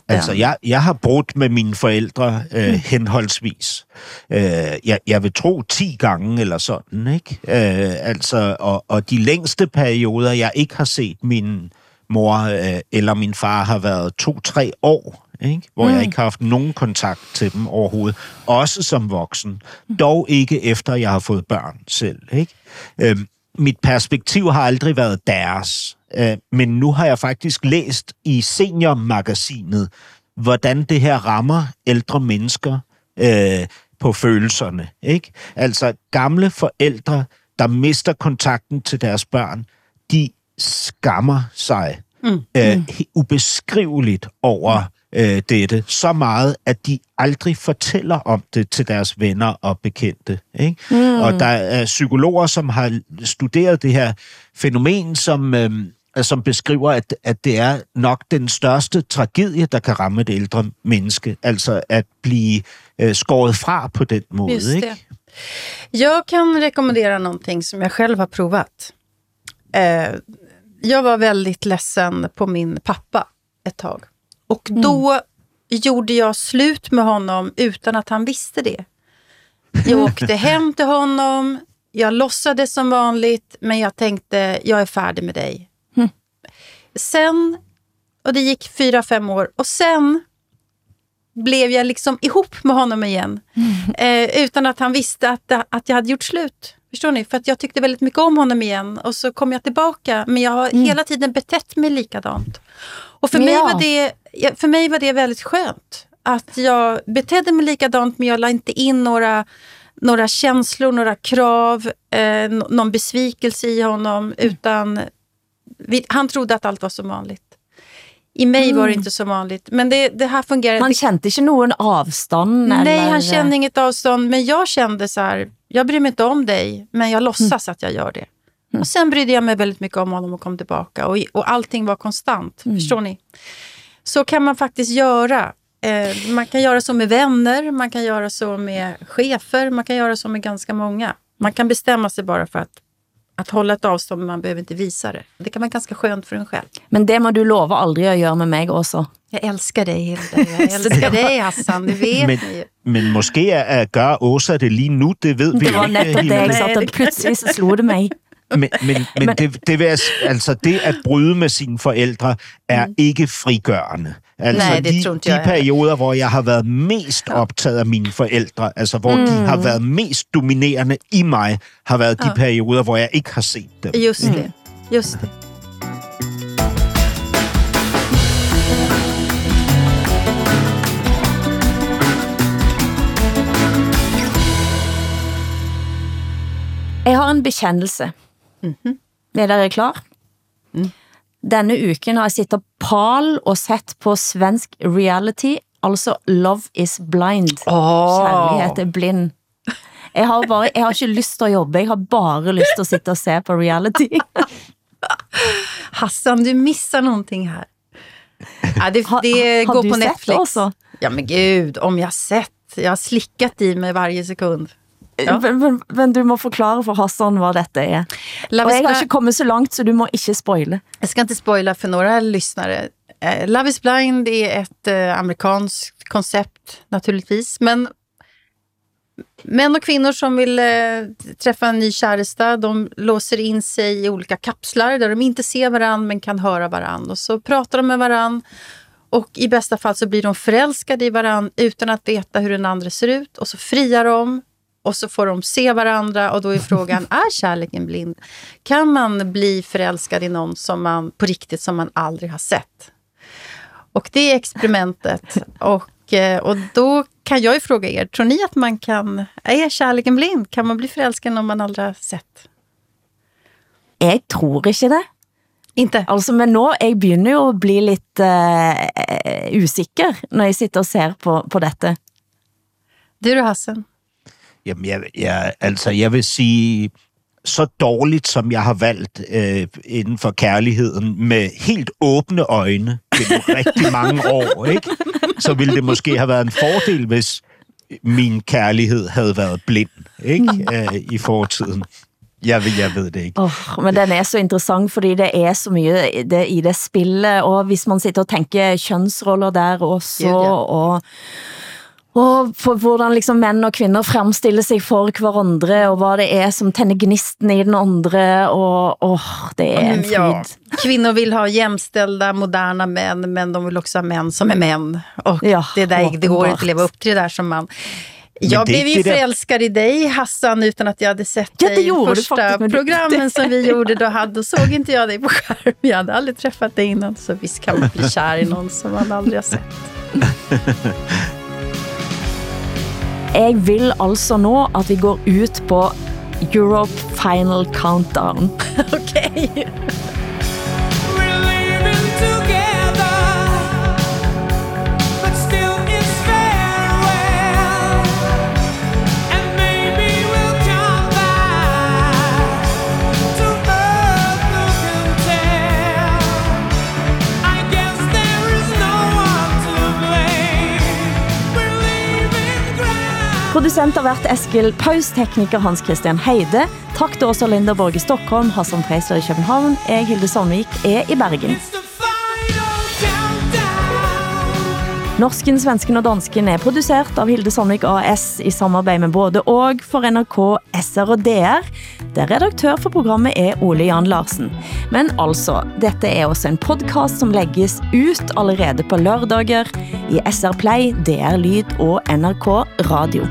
Den- Altså, jeg, jeg har brudt med mine forældre øh, henholdsvis. Øh, jeg, jeg vil tro 10 gange eller sådan, ikke? Øh, altså, og, og de længste perioder, jeg ikke har set min mor øh, eller min far, har været to-tre år, ikke? hvor mm. jeg ikke har haft nogen kontakt til dem overhovedet. Også som voksen. Dog ikke efter, jeg har fået børn selv. Ikke? Øh, mit perspektiv har aldrig været deres. Øh, men nu har jeg faktisk læst i seniormagasinet, hvordan det her rammer ældre mennesker øh, på følelserne. Ikke? Altså gamle forældre, der mister kontakten til deres børn, de skammer sig mm. øh, he- ubeskriveligt over øh, dette. Så meget, at de aldrig fortæller om det til deres venner og bekendte. Ikke? Mm. Og der er psykologer, som har studeret det her fænomen, som... Øh, som beskriver, at, at det er nok den største tragedie, der kan ramme et ældre menneske. Altså at blive øh, skåret fra på den måde. Just ikke? det. Jag kan rekommendera någonting som jag själv har provat. Eh, jag var väldigt ledsen på min pappa ett tag. Och då gjorde jag slut med honom utan att han visste det. Jag åkte hem till honom, jag låtsades som vanligt, men jag tänkte, jag är färdig med dig. Sen, och det gick fyra, fem år, och sen blev jag liksom ihop med honom igen. Eh, utan att han visste att, att jag hade gjort slut. Förstår ni? För att jag tyckte väldigt mycket om honom igen. Och så kom jag tillbaka. Men jag har hela tiden betett mig likadant. Och för, mig Ja. var det, för mig var det väldigt skönt. Att jag betedde mig likadant men jag la inte in några, några känslor, några krav, eh, någon besvikelse i honom. Utan vi, han trodde att allt var som vanligt. I mig var det inte så vanligt. Men det, det här fungerar Han kände ikke nogen avstand? Nej, eller, han kände inget avstånd. Men jag kände så här, jag bryr mig inte om dig, men jag låtsas att jag gör det. Och sen brydde jag mig väldigt mycket om honom och kom tillbaka. Och, och allting var konstant, förstår ni? Så kan man faktiskt göra. Eh, man kan göra så med vänner, man kan göra så med chefer, man kan göra så med ganska många. Man kan bestämma sig bara för att, att hålla ett avstånd, men man behöver inte visa det. Det kan vara ganska skönt för en själv. Men det må du love aldrig at gøre med mig også. Jag älskar dig, Hilda. Jag älskar dig, Hassan. Det vet Men, ni ju. men måske at gøre Åsa det lige nu, det ved vi Det jo var ikke. netop det, jeg satte, pludselig så slog det mig. Men, men, men det, det, vil, s- altså, det at bryde med sine forældre er mm. ikke frigørende. Altså Nej, det de, de jeg perioder, hvor jeg har været mest optaget af mine forældre, altså hvor mm. de har været mest dominerende i mig, har været de Ja. perioder, hvor jeg ikke har set dem. Just det. Just det. Jeg har en bekendelse. Er dere klar? Denne uken har jeg sittet pal og sett på svensk reality, altså Love is Blind. Kærlighed er blind. Jeg har, bare, jeg har ikke lyst til at jobbe, jeg har bare lyst til at sitte og se på reality. Hassan, du missar någonting här. Ja, det, Har- det har går du på sett Netflix. också? Ja, men gud, om jag sett. Jag har slickat i mig varje sekund. Ja. Men, men, men du må forklare for Hassan, hvad dette er. Love Og jeg har ikke kommet så langt, så du må ikke spoile. Jag ska inte spoila för några lyssnare. Eh, Love is blind är ett eh, amerikanskt koncept naturligtvis. Men män och kvinnor som vill eh, träffa en ny käresta, de låser in sig i olika kapslar där de inte ser varandra men kan höra varandra. Och så pratar de med varandra och i bästa fall så blir de förälskade i varandra utan att veta hur den andra ser ut. Och så friar de och så får de se varandra och då är frågan, är kärleken blind? Kan man bli förälskad i någon som man på riktigt som man aldrig har sett? Och det är experimentet. Och, eh, och då kan jag ju fråga er, tror ni att man kan, är kärleken blind? Kan man bli förälskad i någon man aldrig har sett? Jeg tror ikke det. Inte? Altså, men nå, jeg begynder jo at bli lidt uh, usikker, når jeg sitter og ser på, på dette. Du då Hassan? Jamen, jeg, jeg, altså, jeg vil sige, så dårligt som jeg har valgt øh, inden for kærligheden, med helt åbne øjne gennem rigtig mange år, ikke? så ville det måske have været en fordel, hvis min kærlighed havde været blind ikke? Øh, i fortiden. Jeg, ved, jeg ved det ikke. Oh, men den er så interessant, fordi det er så mye det, i det spillet, og hvis man sitter og tænker kønsroller der også, Gud, ja. og, og for hvordan liksom mænd og kvinder fremstiller sig for hverandre, og hvad det er som tænder gnisten i den andre, og oh, det er en Mm, Ja, fryd. kvinnor vill ha jämställda, moderna män, men de vill också ha män som är män. Och Ja, det, där, det går inte att leva upp till det där som man. Jag det- blev ju det förälskad i dig, Hassan, utan att jag hade sett Ja, det dig i första du- programmen som vi gjorde. Då, hade, då såg inte jag dig på skärm. Jag hade aldrig träffat dig innan, så visst kan man bli kär i någon som man aldrig har sett. Jeg vil altså nå, at vi går ut på Europe Final Countdown. okay. Producent har været Eskil Paus, tekniker Hans Christian Heide. Tak til også Linda Borg i Stockholm, Hassan Preisler i København. Jeg, Hilde Sandvik, er i Bergen. Norsken, svensken og dansken er produceret av Hilde Sandvik AS i samarbejde med både og for NRK, SR og DR, der redaktør for programmet er Ole Jan Larsen. Men altså, dette er også en podcast som lægges ut allerede på lørdager i SR Play, DR Lyd og NRK Radio.